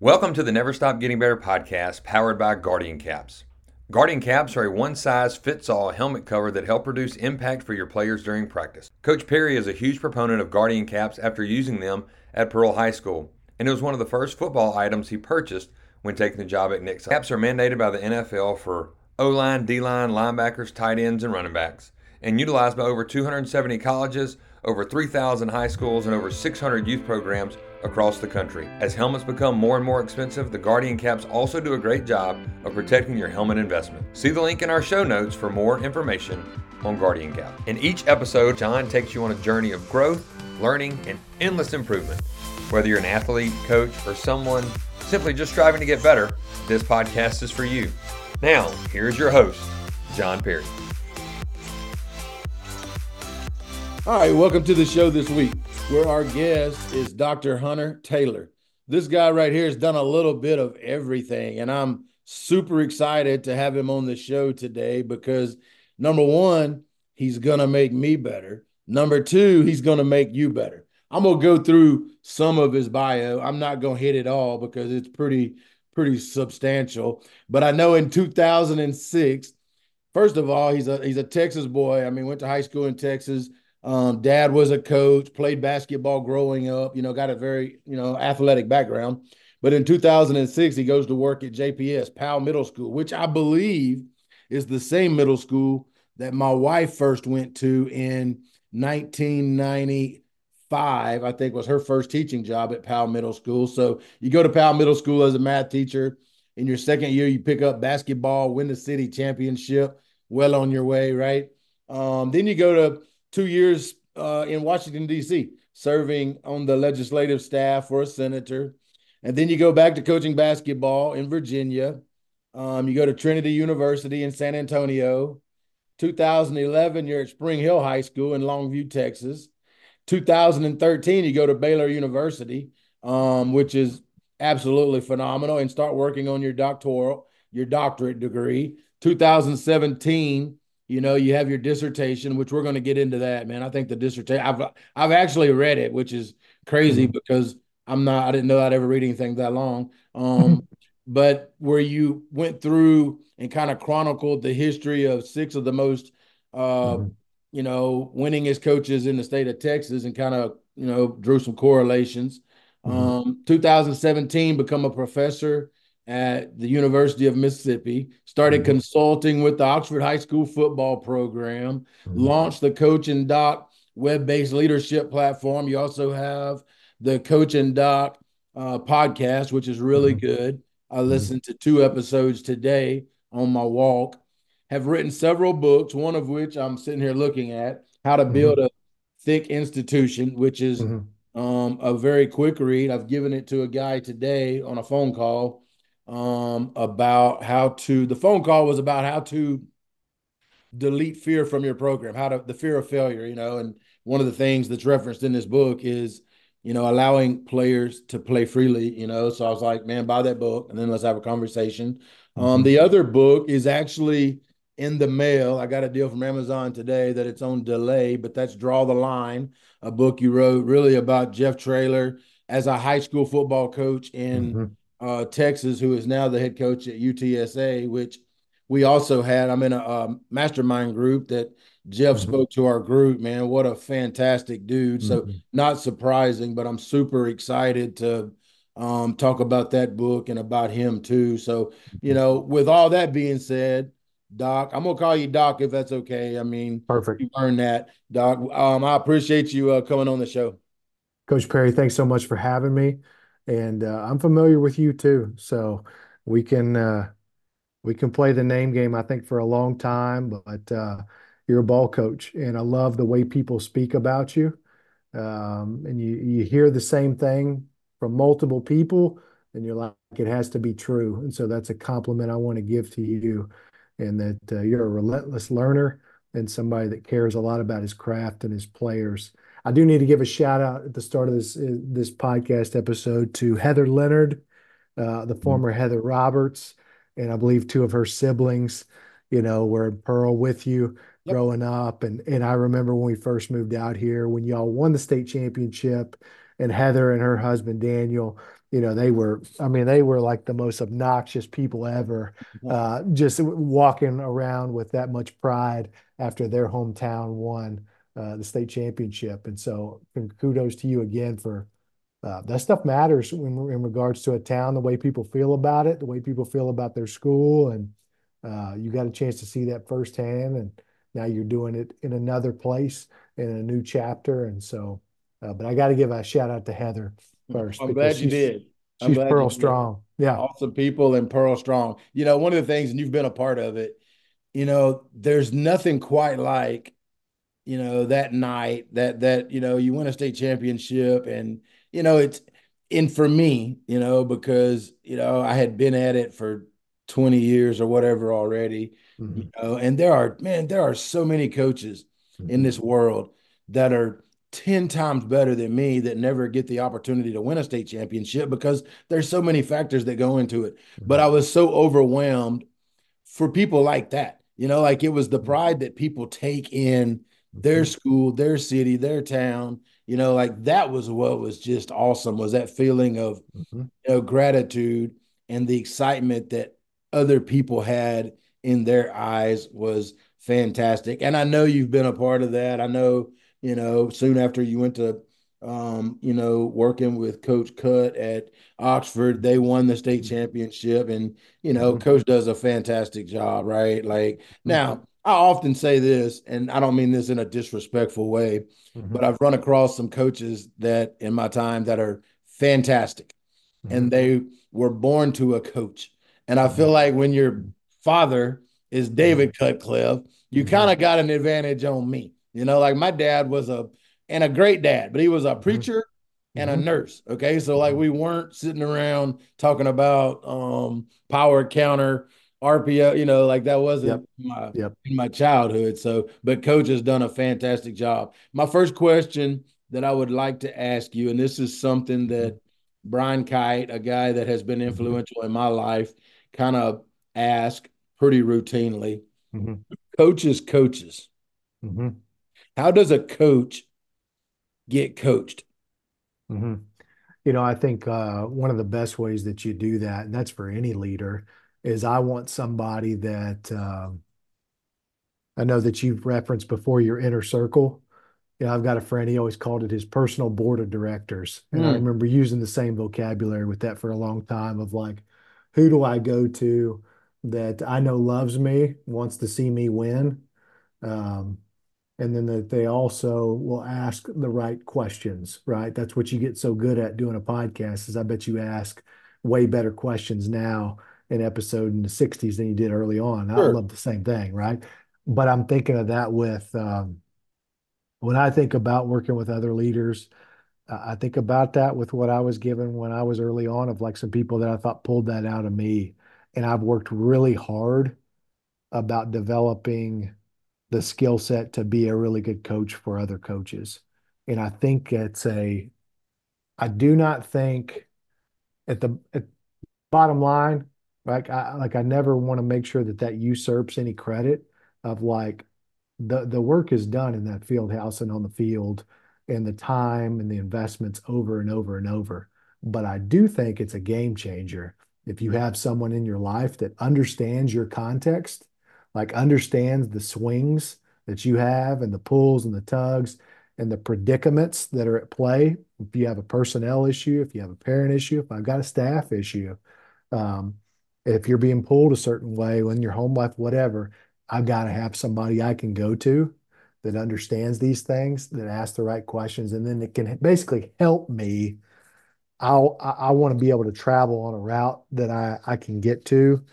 Welcome to the Never Stop Getting Better podcast powered by Guardian Caps. Guardian Caps are a one size fits all helmet cover that help reduce impact for your players during practice. Coach Perry is a huge proponent of Guardian Caps after using them at Pearl High School, and it was one of the first football items he purchased when taking the job at Nixa. Caps are mandated by the NFL for O line, D line, linebackers, tight ends, and running backs, and utilized by over 270 colleges, over 3,000 high schools, and over 600 youth programs across the country. As helmets become more and more expensive, the Guardian caps also do a great job of protecting your helmet investment. See the link in our show notes for more information on Guardian Cap. In each episode, John takes you on a journey of growth, learning, and endless improvement. Whether you're an athlete, coach, or someone simply just striving to get better, this podcast is for you. Now, here's your host, John Perry. All right, welcome to the show this week where our guest is Dr. Hunter Taylor. This guy right here has done a little bit of everything, and I'm super excited to have him on the show today because number one, he's going to make me better. Number two, he's going to make you better. I'm going to go through some of his bio. I'm not going to hit it all because it's pretty pretty substantial, but I know in 2006 First of all, he's a he's a Texas boy. I mean, went to high school in Texas, um, dad was a coach, played basketball growing up, you know, got a very, you know, athletic background. But in 2006, he goes to work at JPS, Powell Middle School, which I believe is the same middle school that my wife first went to in 1995. I think was her first teaching job at Powell Middle School. So you go to Powell Middle School as a math teacher. In your second year, you pick up basketball, win the city championship, well on your way, right? Um, then you go to two years uh, in Washington, D.C., serving on the legislative staff for a senator. And then you go back to coaching basketball in Virginia. Um, you go to Trinity University in San Antonio. 2011, you're at Spring Hill High School in Longview, Texas. 2013, you go to Baylor University, um, which is absolutely phenomenal, and start working on your doctoral, your doctorate degree. 2017, you know, you have your dissertation, which we're going to get into that, man. I think the dissertation, I've I've actually read it, which is crazy mm-hmm. because I'm not, I didn't know I'd ever read anything that long. Um, but where you went through and kind of chronicled the history of six of the most, uh, mm-hmm. you know, winningest coaches in the state of Texas, and kind of you know drew some correlations. Mm-hmm. Um, 2017, become a professor at the University of Mississippi, started mm-hmm. consulting with the Oxford High School football program, mm-hmm. launched the Coach and Doc web based leadership platform. You also have the Coach and Doc uh, podcast, which is really mm-hmm. good. I mm-hmm. listened to two episodes today on my walk. Have written several books, one of which I'm sitting here looking at How to Build mm-hmm. a Thick Institution, which is mm-hmm. um, a very quick read. I've given it to a guy today on a phone call um, about how to. The phone call was about how to delete fear from your program, how to the fear of failure. You know, and one of the things that's referenced in this book is you know allowing players to play freely. You know, so I was like, man, buy that book, and then let's have a conversation. Um, mm-hmm. Um, the other book is actually in the mail. I got a deal from Amazon today that it's on delay, but that's Draw the Line, a book you wrote really about Jeff Traylor as a high school football coach in mm-hmm uh, Texas, who is now the head coach at UTSA, which we also had. I'm in a, a mastermind group that Jeff mm-hmm. spoke to our group. Man, what a fantastic dude! So mm-hmm. not surprising, but I'm super excited to um, talk about that book and about him too. So you know, with all that being said. Doc, I'm gonna call you Doc if that's okay. I mean, perfect. You earned that, Doc. Um, I appreciate you uh, coming on the show. Coach Perry, thanks so much for having me and uh, I'm familiar with you too. So we can uh, we can play the name game. I think for a long time, but uh, you're a ball coach, and I love the way people speak about you. Um, and you you hear the same thing from multiple people, and you're like, it has to be true. And so that's a compliment I want to give to you, and that uh, you're a relentless learner and somebody that cares a lot about his craft and his players. I do need to give a shout out at the start of this this podcast episode to Heather Leonard, uh, the mm-hmm. former. Heather Roberts, and I believe two of her siblings. You know, were in Pearl with you yep. growing up, and and I remember when we first moved out here when y'all won the state championship, and Heather and her husband Daniel you know, they were, I mean, they were like the most obnoxious people ever, uh, just walking around with that much pride after their hometown won the state championship. And so, kudos to you again for uh, that stuff matters in, in regards to a town, the way people feel about it, the way people feel about their school. And uh, you got a chance to see that firsthand. And now you're doing it in another place in a new chapter. And so, uh, but I got to give a shout out to Heather first. I'm glad you did. I'm she's Pearl Strong. Yeah. Awesome people and Pearl Strong. You know, one of the things, and you've been a part of it, you know, there's nothing quite like, you know, that night that, that, you know, you win a state championship and, you know, it's, and for me, you know, because, you know, I had been at it for 20 years or whatever already, mm-hmm. you know, and there are, man, there are so many coaches mm-hmm. in this world that are 10 times better than me that never get the opportunity to win a state championship because there's so many factors that go into it. Mm-hmm. But I was so overwhelmed for people like that. You know, like it was the mm-hmm. pride that people take in their mm-hmm. school, their city, their town. You know, like that was what was just awesome was that feeling of mm-hmm. you know gratitude and the excitement that other people had in their eyes was fantastic. And I know you've been a part of that. I know you know, soon after you went to, um, you know, working with Coach Cut at Oxford, they won the state championship. And, you know, mm-hmm. Coach does a fantastic job, right? Like, mm-hmm. now, I often say this, and I don't mean this in a disrespectful way, mm-hmm. but I've run across some coaches that in my time that are fantastic and mm-hmm. they were born to a coach. And I feel mm-hmm. like when your father is David mm-hmm. Cutcliffe, you kind of got an advantage on me you know, like my dad was a and a great dad, but he was a mm-hmm. preacher mm-hmm. and a mm-hmm. nurse. Okay. So like we weren't sitting around talking about um power counter RPO, you know, like that wasn't yep. my yep. in my childhood. So, but coach has done a fantastic job. My first question that I would like to ask you, and this is something that Brian Kight, a guy that has been mm-hmm. influential in my life, kind of ask pretty routinely. Mm-hmm. Coaches, coaches. Mm-hmm. How does a coach get coached? Mm-hmm. You know, I think uh, one of the best ways that you do that, and that's for any leader, is I want somebody that um, I know that you've referenced before your inner circle. Yeah, I've got a friend, he always called it his personal board of directors. And mm. I remember using the same vocabulary with that for a long time of like, who do I go to that I know loves me, wants to see me win? Um, and then that they also will ask the right questions, right? That's what you get so good at doing a podcast is I bet you ask way better questions now in episode in the 60s than you did early on. Sure. I love the same thing, right? But I'm thinking of that with um, when I think about working with other leaders, uh, I think about that with what I was given when I was early on of like some people that I thought pulled that out of me. And I've worked really hard about developing the skill set to be a really good coach for other coaches. And I think it's a, I do not think at the at bottom line, like I like I never want to make sure that that usurps any credit of like the the work is done in that field house and on the field and the time and the investments over and over and over. But I do think it's a game changer if you have someone in your life that understands your context like understands the swings that you have and the pulls and the tugs and the predicaments that are at play. If you have a personnel issue, if you have a parent issue, if I've got a staff issue, um, if you're being pulled a certain way in your home life, whatever, I've got to have somebody I can go to that understands these things, that asks the right questions, and then it can basically help me. I'll, I, I want to be able to travel on a route that I, I can get to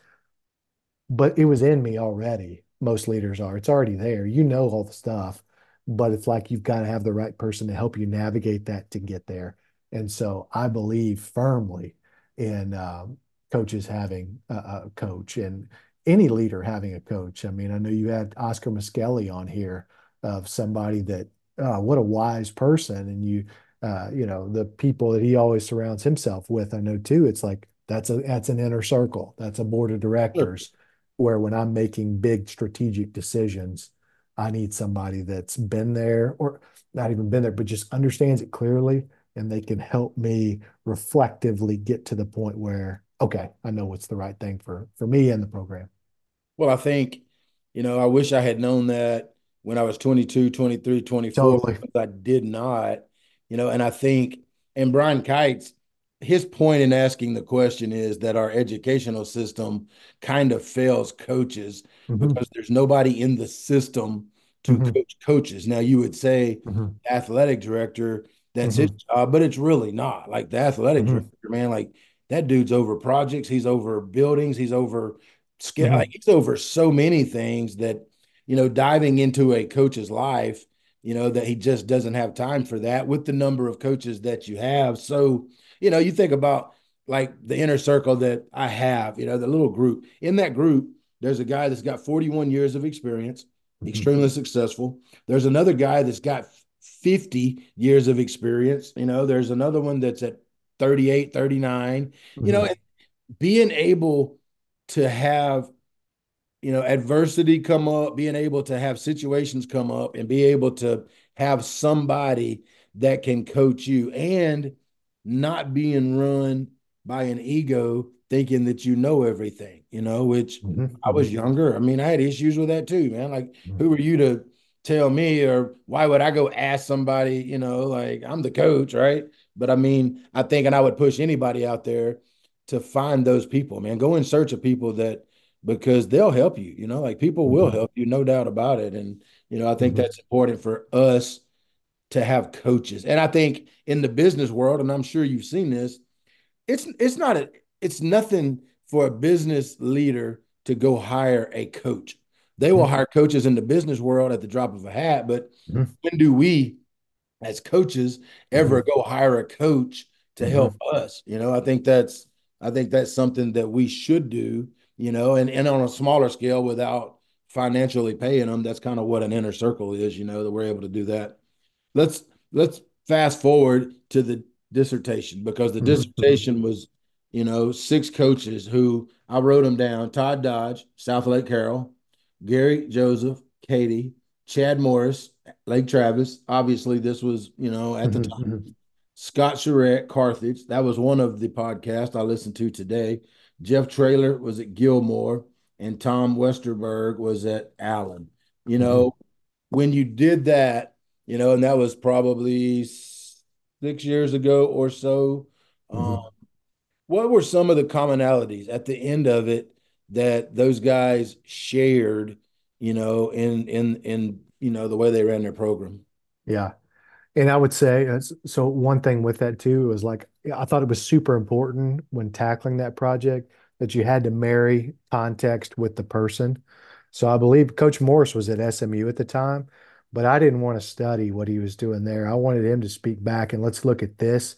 but it was in me already. Most leaders are. It's already there. You know all the stuff, but it's like you've got to have the right person to help you navigate that to get there. And so I believe firmly in um, coaches having a, a, coach and any leader having a coach. I mean, I know you had Oscar Miskelly on here of somebody that, uh, what a wise person. And you, uh, you know, the people that he always surrounds himself with, I know too, it's like, that's a, that's an inner circle. That's a board of directors. Sure where when I'm making big strategic decisions, I need somebody that's been there or not even been there, but just understands it clearly and they can help me reflectively get to the point where, okay, I know what's the right thing for for me and the program. Well, I think, you know, I wish I had known that when I was 22, 23, 24. Totally. I did not, you know, and I think, and Brian Kight's, his point in asking the question is that our educational system kind of fails coaches Mhm. because there's nobody in the system to Mhm. coach coaches. Now, you would say Mhm. athletic director, that's his job, but it's really not. Like the athletic Mhm. director, man, like that dude's over projects, he's over buildings, he's over scale, Mhm. like he's over so many things that, you know, diving into a coach's life, you know, that he just doesn't have time for that with the number of coaches that you have. So, you know, you think about like the inner circle that I have, you know, the little group. In that group, there's a guy that's got 41 years of experience, Mhm. extremely successful. There's another guy that's got 50 years of experience. You know, there's another one that's at 38, 39. You know, Mhm. and being able to have you know adversity come up being able to have situations come up and be able to have somebody that can coach you and not being run by an ego thinking that you know everything you know which Mhm. i was younger i mean i had issues with that too man like Mhm. who are you to tell me or why would i go ask somebody you know like i'm the coach right but i mean i think and i would push anybody out there to find those people man go in search of people that because they'll help you. You know, like people will Mhm. help you, no doubt about it. And you know, I think Mhm. that's important for us to have coaches. And I think in the business world, and I'm sure you've seen this, it's it's not a it's nothing for a business leader to go hire a coach. They will Mhm. hire coaches in the business world at the drop of a hat, but Mhm. when do we as coaches ever Mhm. go hire a coach to help Mhm. us? You know, I think that's I think that's something that we should do, you know, and, and on a smaller scale without financially paying them. That's kind of what an inner circle is, you know, that we're able to do that. Let's let's fast forward to the dissertation because the Mhm. dissertation was, you know, six coaches who I wrote them down: Todd Dodge, Southlake Carroll, Gary Joseph, Katy, Chad Morris, Lake Travis. Obviously, this was, you know, at the Mhm. time. Mhm. Scott Surratt, Carthage. That was one of the podcasts I listened to today. Jeff Traylor was at Gilmer, and Tom Westerberg was at Allen. You know, when you did that, you know, and that was probably six years ago or so. Um, Mhm. what were some of the commonalities at the end of it that those guys shared, you know, in in in you know the way they ran their program? Yeah. And I would say, uh, so one thing with that too was like, I thought it was super important when tackling that project that you had to marry context with the person. So I believe Coach Morris was at SMU at the time, but I didn't want to study what he was doing there. I wanted him to speak back and let's look at this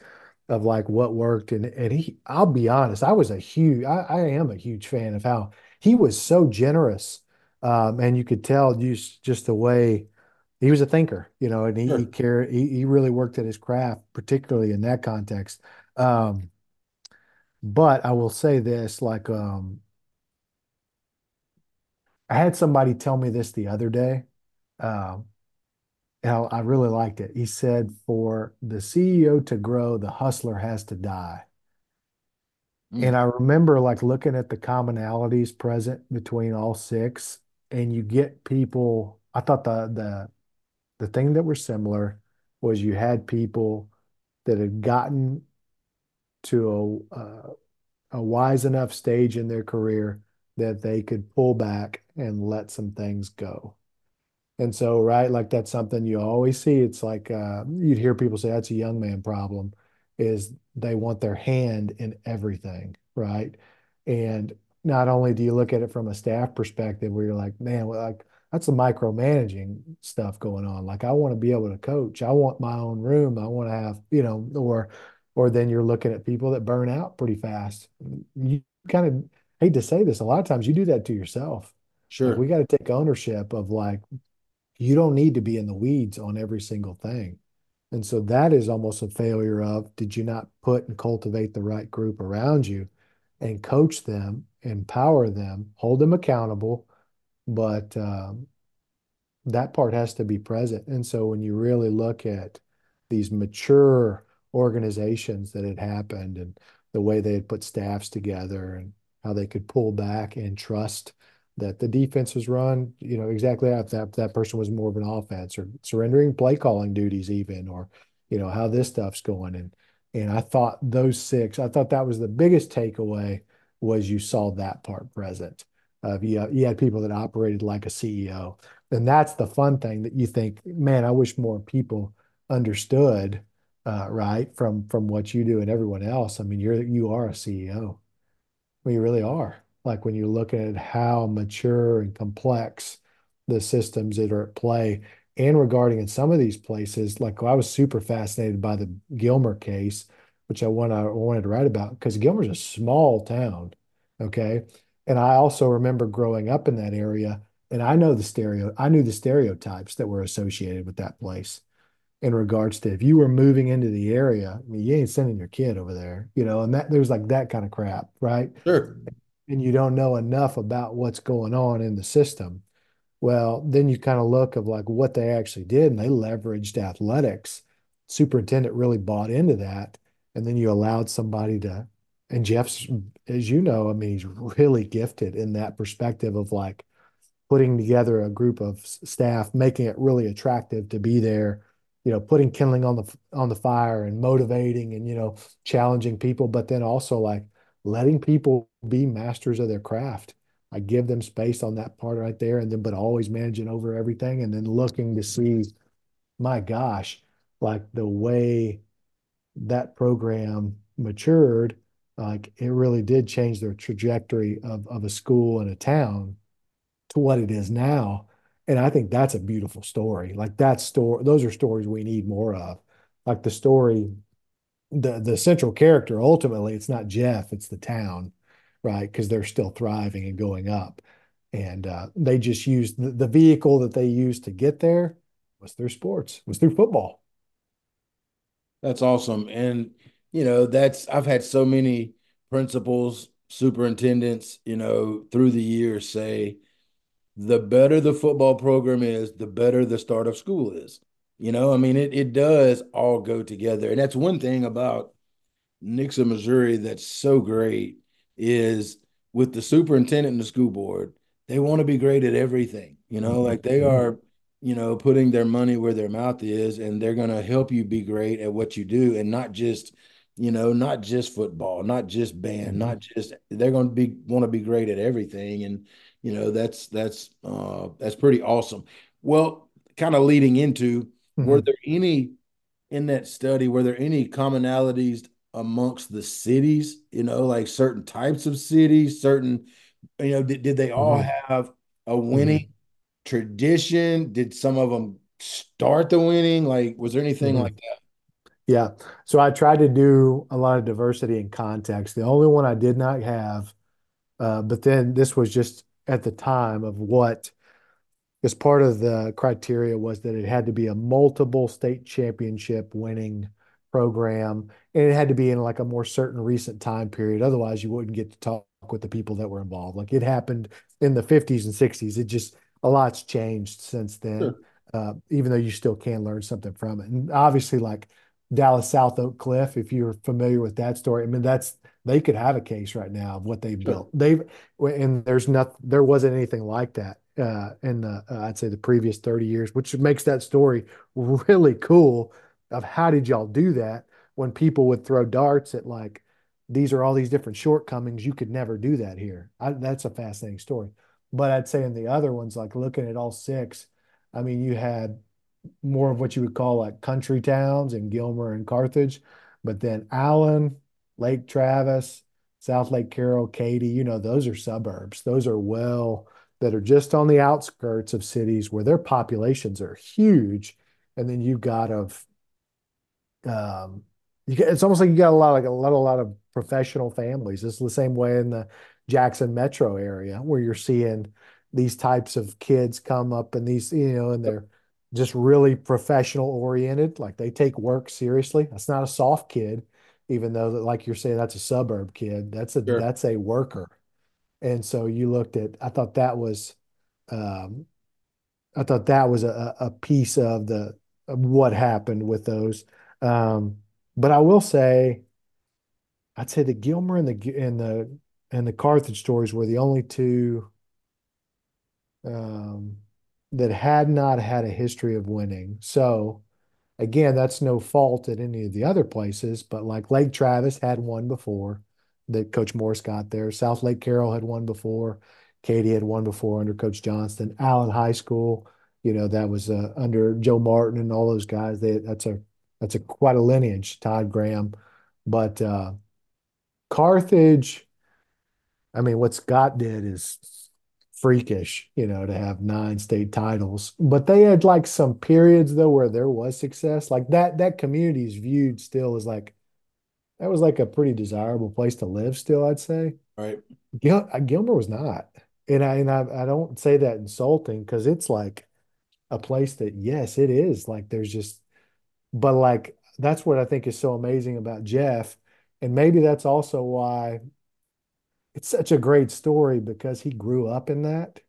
of like what worked. And and he, I'll be honest, I was a huge, I, I am a huge fan of how he was so generous. Um, and you could tell just just the way he was a thinker, you know, and he he cared. He, he really worked at his craft, particularly in that context. Um, but I will say this, like, um, I had somebody tell me this the other day, um, and I, I really liked it. He said, "For the CEO to grow, the hustler has to die." And Mm, I remember like looking at the commonalities present between all six, and you get people. I thought the the the thing that were similar was you had people that had gotten to a, a, a wise enough stage in their career that they could pull back and let some things go. And so, right, like that's something you always see. It's like uh, you'd hear people say that's a young man problem, is they want their hand in everything, right? And not only do you look at it from a staff perspective where you're like, man, well, like that's the micromanaging stuff going on. Like I want to be able to coach. I want my own room. I want to have, you know, or or then you're looking at people that burn out pretty fast. You kind of hate to say this, a lot of times you do that to yourself. Like sure. we got to take ownership of like you don't need to be in the weeds on every single thing. And so that is almost a failure of did you not put and cultivate the right group around you and coach them, empower them, hold them accountable, but um, that part has to be present. And so when you really look at these mature, organizations that had happened and the way they had put staffs together and how they could pull back and trust that the defense was run, you know, exactly if that that person was more of an offense or surrendering play calling duties even, or you know how this stuff's going. And and I thought those six, I thought that was the biggest takeaway was you saw that part present. Uh, you, you had people that operated like a CEO, and that's the fun thing that you think, man, I wish more people understood, uh, right, from from what you do and everyone else. I mean, you're you are a CEO. Well, you really are like when you look at how mature and complex the systems that are at play and regarding in some of these places, like I was super fascinated by the Gilmer case, which I want I wanted to write about because Gilmer's a small town, okay. And I also remember growing up in that area, and I know the stereo, I knew the stereotypes that were associated with that place in regards to if you were moving into the area, I mean, you ain't sending your kid over there, you know, and that there's like that kind of crap, right? Sure and you don't know enough about what's going on in the system. Well, then you kind of look of like what they actually did, and they leveraged athletics. Superintendent really bought into that, and then you allowed somebody to. And Jeff's, as you know, I mean, he's really gifted in that perspective of like putting together a group of staff, making it really attractive to be there. You know, putting kindling on the on the fire and motivating and you know challenging people, but then also like letting people be masters of their craft. I give them space on that part right there, and then but always managing over everything, and then looking to see, my gosh, like the way that program matured, like it really did change the trajectory of of a school and a town to what it is now. And I think that's a beautiful story. Like that story, those are stories we need more of. Like the story the the central character ultimately it's not Jeff it's the town right because they're still thriving and going up and uh, they just used the, the vehicle that they used to get there was through sports was through football that's awesome and you know that's I've had so many principals superintendents you know through the years say the better the football program is the better the start of school is you know, I mean, it it does all go together, and that's one thing about Nixa, Missouri, that's so great is with the superintendent and the school board, they want to be great at everything. You know, like they mm-hmm. are, you know, putting their money where their mouth is, and they're going to help you be great at what you do, and not just, you know, not just football, not just band, mm-hmm. not just. They're going to be want to be great at everything, and you know, that's that's uh, that's pretty awesome. Well, kind of leading into Mm-hmm. Were there any in that study? Were there any commonalities amongst the cities? You know, like certain types of cities, certain, you know, did, did they all mm-hmm. have a winning mm-hmm. Tradition? Did some of them start the winning? Like, was there anything mm-hmm. like that? Yeah. So I tried to do a lot of diversity and context. The only one I did not have, uh, but then this was just at the time of what because part of the criteria was that it had to be a multiple state championship winning program and it had to be in like a more certain recent time period otherwise you wouldn't get to talk with the people that were involved like it happened in the 50s and 60s it just a lot's changed since then sure. uh, even though you still can learn something from it and obviously like dallas south oak cliff if you're familiar with that story i mean that's they could have a case right now of what they've sure. built they've and there's not there wasn't anything like that uh, in the uh, I'd say the previous 30 years, which makes that story really cool. Of how did y'all do that when people would throw darts at like these are all these different shortcomings. You could never do that here. I, that's a fascinating story. But I'd say in the other ones, like looking at all six, I mean, you had more of what you would call like country towns in Gilmer and Carthage, but then Allen, Lake Travis, Southlake Carroll, Katy, you know, those are suburbs. Those are well that are just on the outskirts of cities where their populations are huge, and then you've got of um, you it's almost like you got a lot like a lot a lot of professional families. It's the same way in the Jackson metro area where you're seeing these types of kids come up and these you know and they're just really professional oriented. Like they take work seriously. That's not a soft kid even though like you're saying that's a suburb kid. That's a sure. that's a worker. And so you looked at, I thought that was, um, I thought that was a, a piece of the of what happened with those. Um, but I will say, I'd say the Gilmer and the and the and the Carthage stories were the only two um, that had not had a history of winning. So again, that's no fault at any of the other places, but like Lake Travis had won before that Coach Morris got there. Southlake Carroll had won before. Katy had won before under Coach Johnston. Allen High School, you know, that was uh, under Joe Martin and all those guys. They, that's a that's a quite a lineage. Todd Graham, but uh, Carthage. I mean, what Scott did is freakish, you know, to have nine state titles. But they had like some periods though where there was success. Like that that community is viewed still as like that was like a pretty desirable place to live still, I'd say. Right. Gil uh, Gilmer was not. And I and I, I don't say that insulting because it's like a place that yes, it is. Like there's just but like that's what I think is so amazing about Jeff. And maybe that's also why it's such a great story because he grew up in that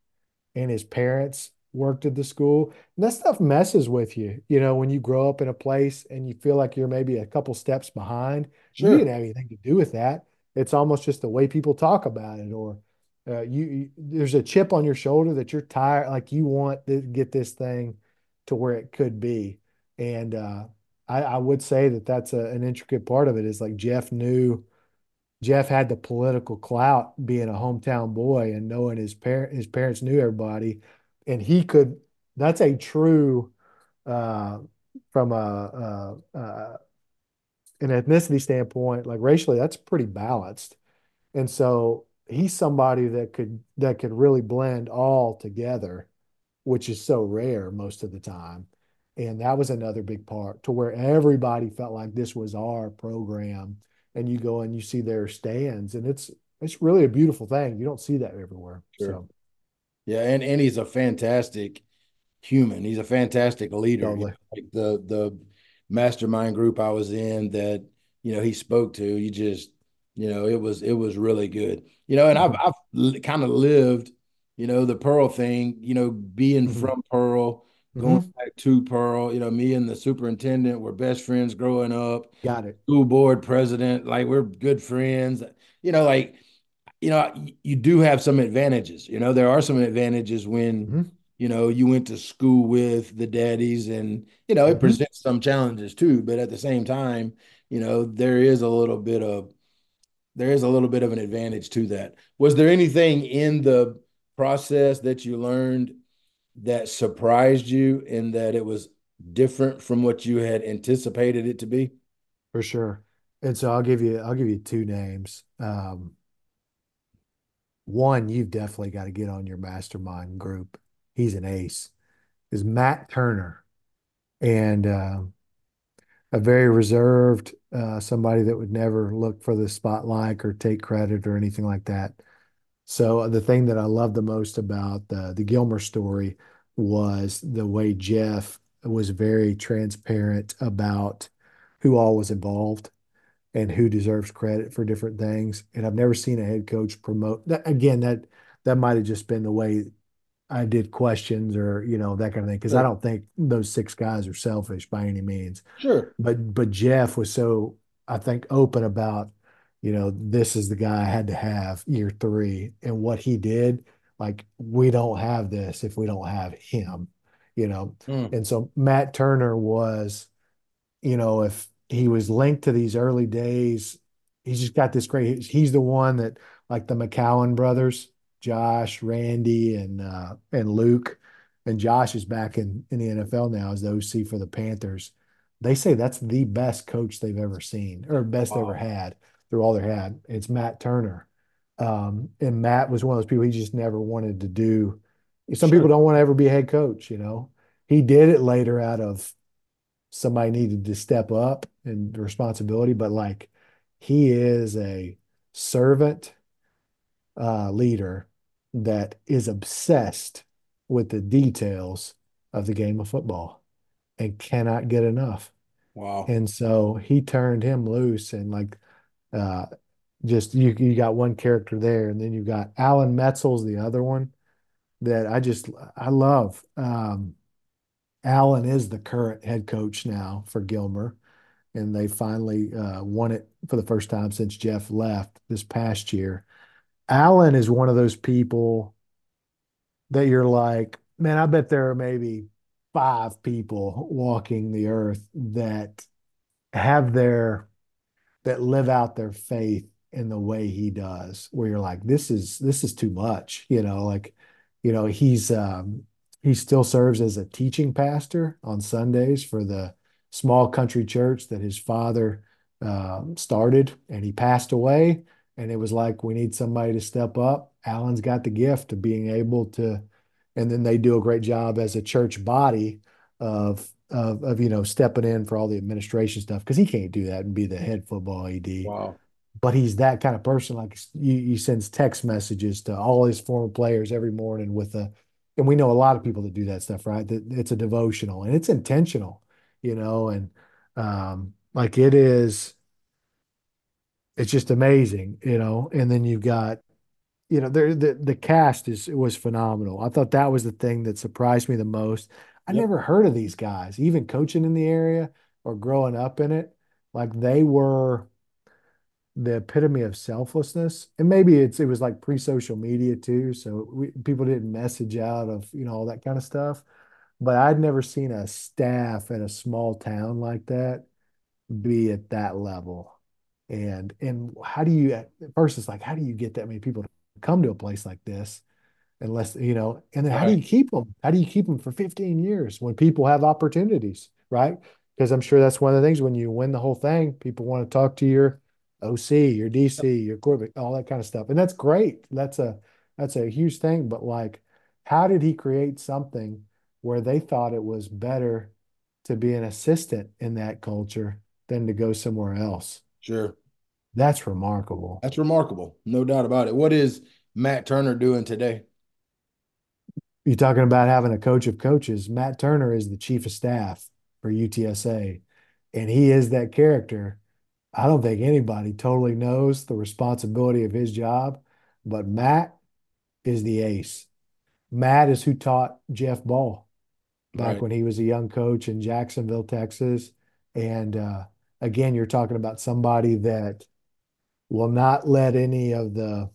and his parents worked at the school. And that stuff messes with you, you know, when you grow up in a place and you feel like you're maybe a couple steps behind. Sure. You didn't have anything to do with that. It's almost just the way people talk about it, or uh, you, you, there's a chip on your shoulder that you're tired, like you want to get this thing to where it could be. And uh, I, I, would say that that's a, an intricate part of it. Is like Jeff knew Jeff had the political clout being a hometown boy and knowing his parent his parents knew everybody, and he could. That's a true uh, from a, a, a an ethnicity standpoint, like racially, that's pretty balanced, and so he's somebody that could that could really blend all together, which is so rare most of the time. And that was another big part to where everybody felt like this was our program and you go and you see their stands and it's it's really a beautiful thing. You don't see that everywhere. Sure. So yeah, and and he's a fantastic human. He's a fantastic leader. Totally. Like the the mastermind group I was in that you know he spoke to, you just you know it was it was really good. You know, and I've mm-hmm. I've kind of lived, you know, the Pearl thing. You know, being mm-hmm. from Pearl, going mm-hmm. back to Pearl. You know, me and the superintendent were best friends growing up. Got it. School board president, like we're good friends. You know, like you know, you do have some advantages. You know, there are some advantages when mm-hmm. you know you went to school with the daddies, and you know it mm-hmm. presents some challenges too. But at the same time, you know, there is a little bit of there is a little bit of an advantage to that. Was there anything in the process that you learned that surprised you in that it was different from what you had anticipated it to be? For sure. And so I'll give you I'll give you two names. Um, one, you've definitely got to get on your mastermind group. He's an ace. Is Matt Turner, and uh, a very reserved, uh, somebody that would never look for the spotlight or take credit or anything like that. So uh, the thing that I love the most about the the Gilmer story was the way Jeff was very transparent about who all was involved and who deserves credit for different things. And I've never seen a head coach promote that. Again, that that might have just been the way I did questions or you know that kind of thing because sure. I don't think those six guys are selfish by any means. Sure. But but Jeff was so I think open about you know, this is the guy I had to have year three. And what he did, like, we don't have this if we don't have him, you know. Mm. And so Matt Turner was, you know, if he was linked to these early days, he's just got this great, he's the one that, like the McCown brothers, Josh, Randy, and uh, and Luke, and Josh is back in, in the NFL now as the OC for the Panthers. They say that's the best coach they've ever seen or best wow. ever had through all they had. It's Matt Turner. Um, and Matt was one of those people he just never wanted to do. Some sure. people don't want to ever be a head coach, you know. He did it later out of somebody needed to step up and responsibility, but like he is a servant uh, leader that is obsessed with the details of the game of football and cannot get enough. Wow. And so he turned him loose and like uh, just you you got one character there, and then you got Alan Metzel's the other one that I just I love. Um, Alan is the current head coach now for Gilmer, and they finally uh, won it for the first time since Jeff left this past year. Alan is one of those people that you're like, man, I bet there are maybe five people walking the earth that have their that live out their faith in the way he does, where you're like, this is this is too much, you know, like, you know, he's um he still serves as a teaching pastor on Sundays for the small country church that his father uh, started and he passed away. And it was like we need somebody to step up. Alan's got the gift of being able to and then they do a great job as a church body of of, of you know stepping in for all the administration stuff because he can't do that and be the head football AD. Wow. But he's that kind of person. Like he, he sends text messages to all his former players every morning with a, and we know a lot of people that do that stuff, right? That it's a devotional and it's intentional, you know, and um, like it is, it's just amazing, you know. And then you've got you know, the the cast is was phenomenal. I thought that was the thing that surprised me the most. I Yep. never heard of these guys, even coaching in the area or growing up in it. Like they were the epitome of selflessness. And maybe it's it was like pre-social media too, so we, people didn't message out of, you know, all that kind of stuff. But I'd never seen a staff at a small town like that be at that level. And and how do you at first it's like how do you get that many people to come to a place like this unless you know and then how do you keep them how do you keep them for 15 years when people have opportunities right because i'm sure that's one of the things when you win the whole thing people want to talk to your oc your dc your quarterback all that kind of stuff and that's great that's a that's a huge thing but like how did he create something where they thought it was better to be an assistant in that culture than to go somewhere else Sure. that's remarkable That's remarkable. No doubt about it. What is Matt Turner doing today? You're talking about having a coach of coaches. Matt Turner is the chief of staff for UTSA, and he is that character. I don't think anybody totally knows the responsibility of his job, but Matt is the ace. Matt is who taught Jeff Ball back Right. when he was a young coach in Jacksonville, Texas. And uh, again, you're talking about somebody that will not let any of the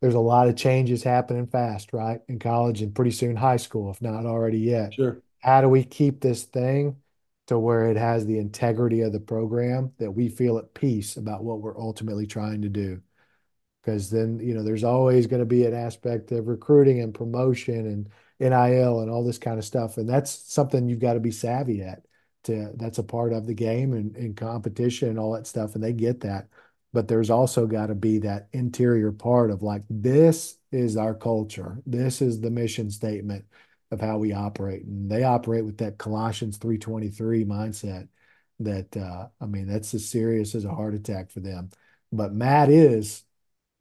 there's a lot of changes happening fast, right? In college and pretty soon high school, if not already yet. Sure. How do we keep this thing to where it has the integrity of the program that we feel at peace about what we're ultimately trying to do? Because then, you know, there's always going to be an aspect of recruiting and promotion and NIL and all this kind of stuff. And that's something you've got to be savvy at. To that's a part of the game and, and competition and all that stuff. And they get that but there's also got to be that interior part of like this is our culture this is the mission statement of how we operate and they operate with that colossians 323 mindset that uh, i mean that's as serious as a heart attack for them but matt is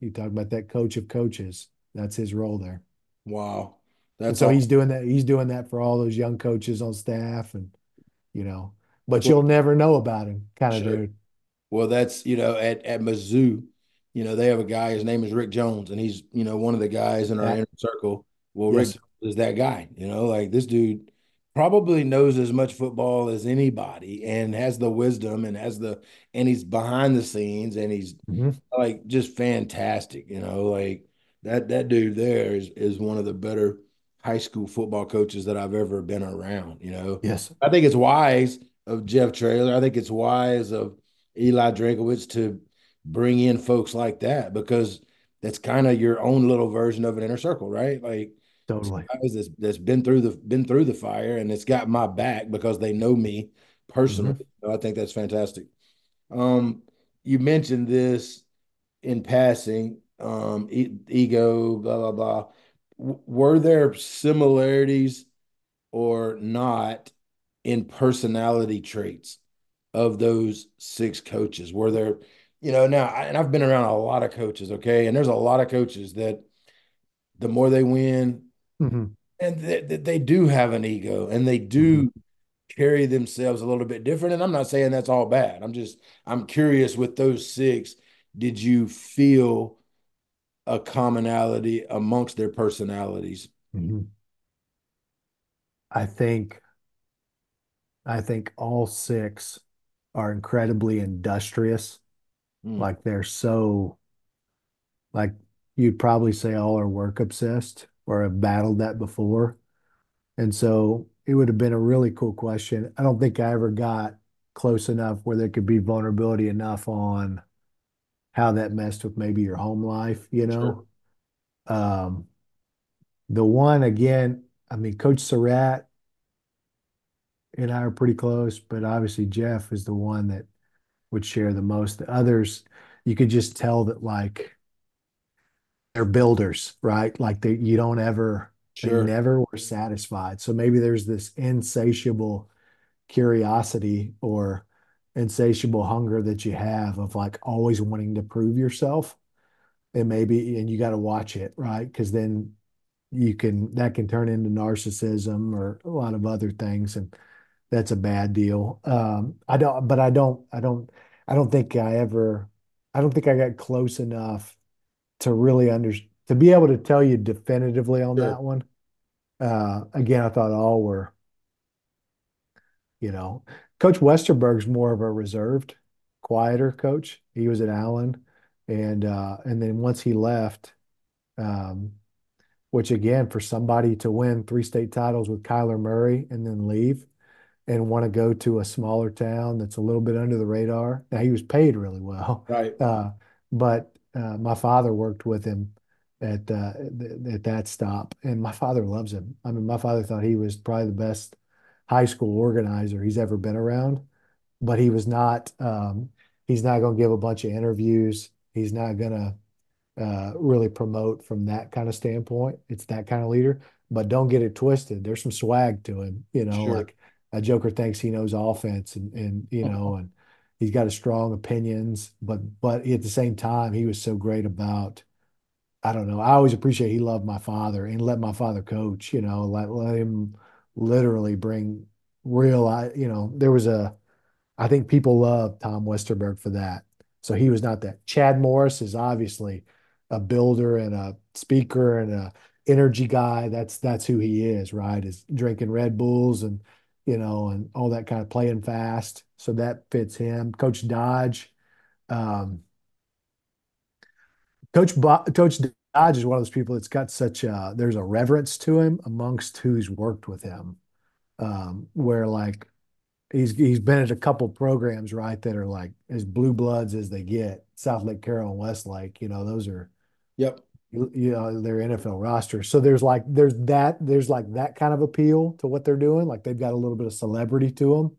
you talk about that coach of coaches that's his role there Wow. and That's so all. he's doing that he's doing that for all those young coaches on staff and you know but you'll never know about him kind of Sure. dude Well, that's, you know, at, at Mizzou, you know, they have a guy, his name is Rick Jones, and he's, you know, one of the guys in our Yeah. inner circle. Well, Yes. Rick is that guy, you know, like this dude probably knows as much football as anybody and has the wisdom and has the, and he's behind the scenes and he's Mhm. like just fantastic, you know, like that, that dude there is, is one of the better high school football coaches that I've ever been around, you know. yes I think it's wise of Jeff Traylor I think it's wise of Eli Drinkwitz to bring in folks like that because that's kind of your own little version of an inner circle, right? Like totally that's, that's been through the been through the fire and it's got my back because they know me personally. So I think that's fantastic. Um, you mentioned this in passing, um, e- ego, blah blah blah. W- were there similarities or not in personality traits of those six coaches? Were there, you know, now, I- and I've been around a lot of coaches, okay, and there's a lot of coaches that the more they win, Mhm. and they, they do have an ego and they do carry themselves a little bit different. And I'm not saying that's all bad. I'm just, I'm curious with those six, did you feel a commonality amongst their personalities? Mhm. I think I think all six are incredibly industrious. Mm. Like they're so, like you'd probably say all are work obsessed or have battled that before. And so it would have been a really cool question. I don't think I ever got close enough where there could be vulnerability enough on how that messed with maybe your home life, you know? Sure. Um, the one again, I mean, Coach Surratt and I are pretty close, but obviously Jeff is the one that would share the most. The others, you could just tell that like they're builders, right? Like they you don't ever sure. they never were satisfied. So maybe there's this insatiable curiosity or insatiable hunger that you have of like always wanting to prove yourself. And maybe and you got to watch it, right? Because then you can that can turn into narcissism or a lot of other things and that's a bad deal. Um, I don't, but I don't, I don't, I don't think I ever, I don't think I got close enough to really under to be able to tell you definitively on sure. that one. Uh, again, I thought all were, you know, Coach Westerberg's more of a reserved, quieter coach. He was at Allen, and uh, and then once he left, um, which again for somebody to win three state titles with Kyler Murray and then leave and want to go to a smaller town that's a little bit under the radar. Now he was paid really well, right? Uh, but uh, my father worked with him at uh, at that stop, and my father loves him. I mean, my father thought he was probably the best high school organizer he's ever been around, but he was not. Um, he's not going to give a bunch of interviews. He's not going to uh, really promote from that kind of standpoint. It's that kind of leader. But don't get it twisted. There's some swag to him, you know, sure. like Joker thinks he knows offense and and you uh-huh. know and he's got a strong opinions, but but at the same time he was so great about I don't know. I always appreciate he loved my father and let my father coach, you know, let let him literally bring real I you know, there was a I think people love Tom Westerberg for that. So he was not that. Chad Morris is obviously a builder and a speaker and a energy guy. That's that's who he is, right? Is drinking Red Bulls and you know, and all that kind of playing fast. So that fits him. Coach Dodge, um, Coach Bo- Coach Dodge is one of those people that's got such a there's a reverence to him amongst who's worked with him, um, where like he's he's been at a couple programs right that are like as blue bloods as they get. Southlake Carroll and Westlake, you know, those are yep you know their NFL roster. So there's like there's that there's like that kind of appeal to what they're doing. Like they've got a little bit of celebrity to them.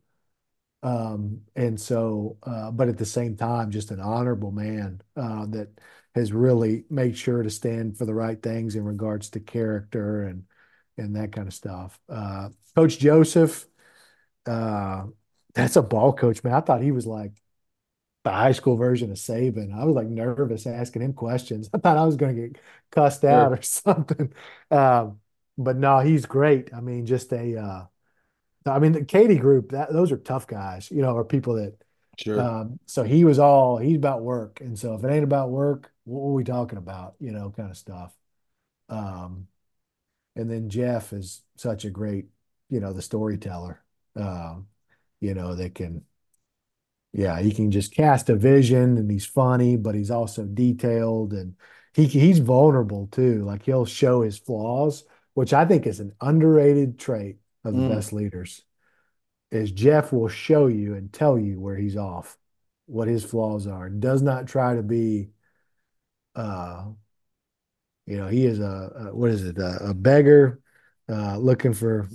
Um, and so, uh, but at the same time, just an honorable man uh, that has really made sure to stand for the right things in regards to character and and that kind of stuff. Uh, coach Joseph, uh, that's a ball coach, man. I thought he was like the high school version of Saban. I was like nervous asking him questions. I thought I was going to get cussed out or something. Um, but no, he's great. I mean, just a, uh, I mean, the Katy group, that those are tough guys, you know, or people that, sure. Um, so he was all, he's about work. And so if it ain't about work, what were we talking about, you know, kind of stuff. Um, and then Jeff is such a great, you know, the storyteller, um, you know, that can, yeah, he can just cast a vision and he's funny, but he's also detailed and he he's vulnerable too. Like he'll show his flaws, which I think is an underrated trait of the mm. best leaders. Is Jeff will show you and tell you where he's off, what his flaws are. Does not try to be uh you know, he is a, a what is it, a, a beggar uh looking for,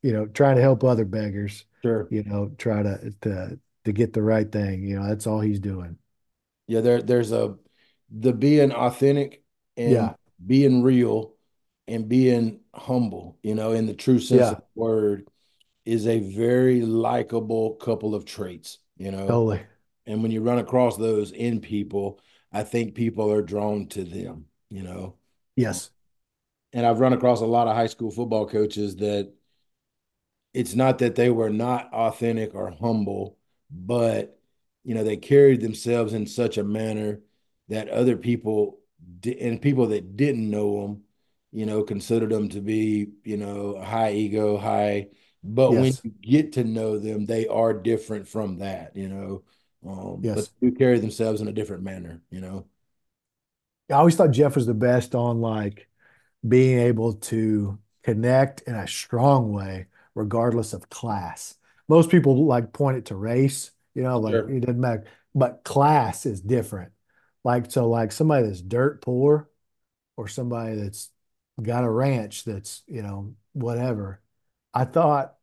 you know, trying to help other beggars. Sure. You know, try to to to get the right thing. You know, that's all he's doing. Yeah, there there's a the being authentic and yeah. being real and being humble, you know, in the true sense yeah. of the word is a very likable couple of traits, you know. Totally. And when you run across those in people, I think people are drawn to them, you know. Yes. And I've run across a lot of high school football coaches that it's not that they were not authentic or humble, but you know they carried themselves in such a manner that other people and people that didn't know them you know considered them to be you know high ego high but when you get to know them, they are different from that, you know. Um, but Yes. they do carry themselves in a different manner, you know. I always thought Jeff was the best on like being able to connect in a strong way, regardless of class. Most people like point it to race, you know, like Sure. it doesn't matter, but class is different. Like, so like somebody that's dirt poor or somebody that's got a ranch that's, you know, whatever. I thought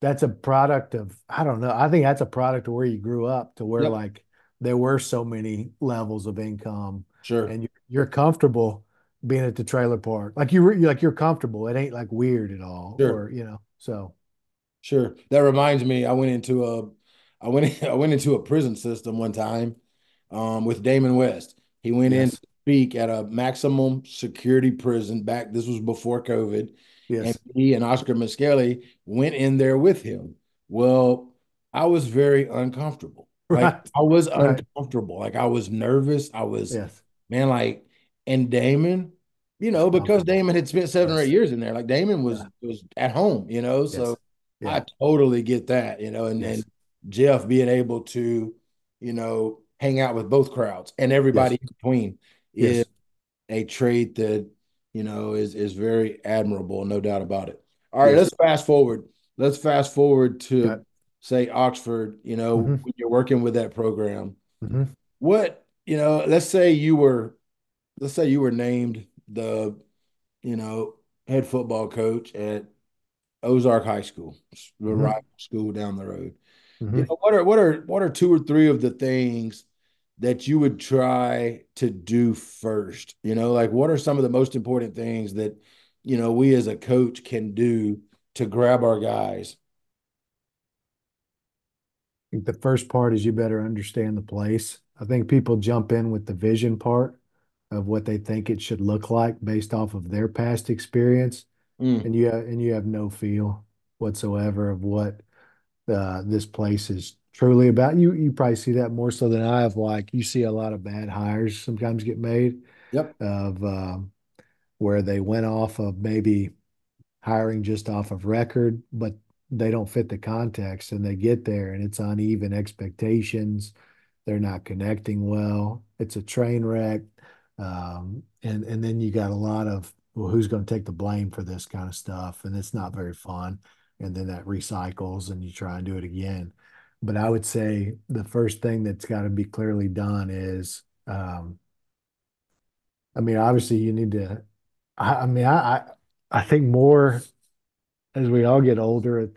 that's a product of, I don't know. I think that's a product of where you grew up to where Yep. like there were so many levels of income Sure. and you're, you're comfortable being at the trailer park. Like you re- like you're comfortable. It ain't like weird at all Sure. or, you know, so Sure. That reminds me, I went into a I went I went into a prison system one time um, with Damon West. He went in to speak at a maximum security prison back. This was before COVID. Yes. And he and Oscar Miskelly went in there with him. Well, I was very uncomfortable. Like Right. I was Right. uncomfortable. Like I was nervous. I was, Yes. man, like, and Damon, you know, because Damon had spent seven or eight years in there. Like Damon was Yeah. was at home, you know. So Yes. I totally get that, you know, and, Yes. and Jeff being able to, you know, hang out with both crowds and Yes. everybody in between is Yes. a trait that, you know, is is very admirable, no doubt about it. All right, Yes. let's fast forward. Let's fast forward to say Oxford, you know, Mhm. when you're working with that program. Mhm. What, you know, let's say you were, let's say you were named the, you know, head football coach at Ozark High School, the Mhm. rival school down the road. You Mhm. know, what are what are what are two or three of the things that you would try to do first? You know, like what are some of the most important things that, you know, we as a coach can do to grab our guys? I think the first part is you better understand the place. I think people jump in with the vision part of what they think it should look like based off of their past experience, Mm, and you have, and you have no feel whatsoever of what uh, this place is truly about. You you probably see that more so than I have. Like you see a lot of bad hires sometimes get made yep, of um, where they went off of maybe hiring just off of record, but they don't fit the context and they get there and it's uneven expectations. They're not connecting well. It's a train wreck. Um, and and then you got a lot of well, who's going to take the blame for this kind of stuff? And it's not very fun. And then that recycles and you try and do it again. But I would say the first thing that's got to be clearly done is um, I mean, obviously you need to I, I mean, I, I I think more as we all get older,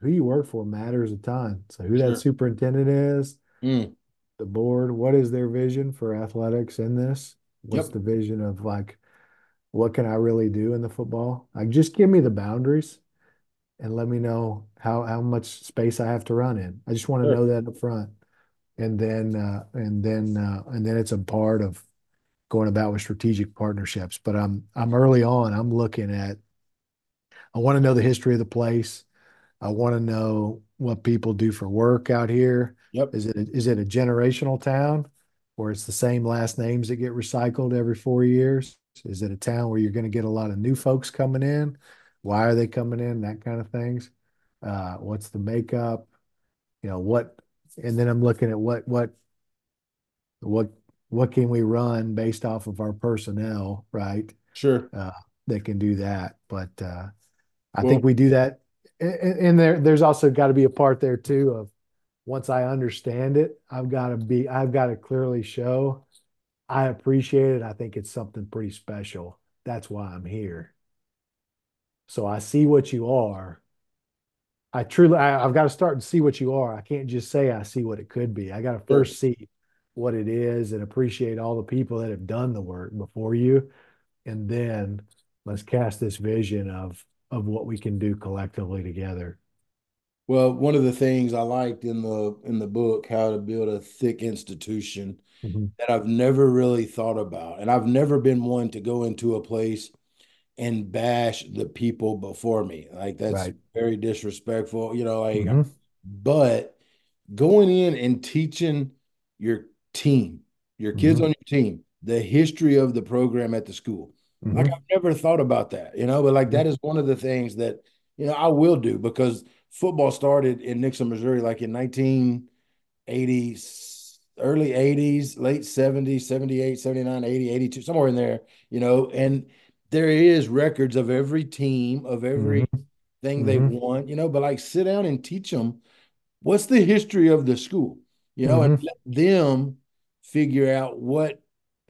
who you work for matters a ton. So who that superintendent is, Mm, the board, what is their vision for athletics in this? What's yep, the vision of like, what can I really do in the football? Like, just give me the boundaries and let me know how how much space I have to run in. I just want to sure. know that up front. And then uh, and then uh, and then it's a part of going about with strategic partnerships. But I'm I'm early on. I'm looking at I want to know the history of the place. I want to know what people do for work out here. Yep, Is it is it a generational town where it's the same last names that get recycled every four years? Is it a town where you're going to get a lot of new folks coming in? Why are they coming in? That kind of things. Uh, what's the makeup? You know what? And then I'm looking at what what what what can we run based off of our personnel, right? sure. Uh, that can do that. But uh, I Well, think we do that. And, and there, there's also got to be a part there too of once I understand it, I've got to be, I've got to clearly show I appreciate it. I think it's something pretty special. That's why I'm here. So I see what you are. I truly, I, I've got to start and see what you are. I can't just say I see what it could be. I got to first see what it is and appreciate all the people that have done the work before you. And then let's cast this vision of of what we can do collectively together. Well, one of the things I liked in the in the book, How to Build a Thick Institution, Mhm. that I've never really thought about, and I've never been one to go into a place and bash the people before me. Like that's Right. very disrespectful, you know, like Mhm. but going in and teaching your team, your kids Mhm. on your team, the history of the program at the school. Like Mhm. I've never thought about that, you know, but like Mhm. that is one of the things that you know, I will do because football started in Nixa, Missouri, like in 1980, early 80s, late 70s, 78, 79, 80, 82, somewhere in there, you know, and there is records of every team, of everything mm-hmm. they mm-hmm. won, you know, but like sit down and teach them what's the history of the school, you know, mm-hmm. and let them figure out what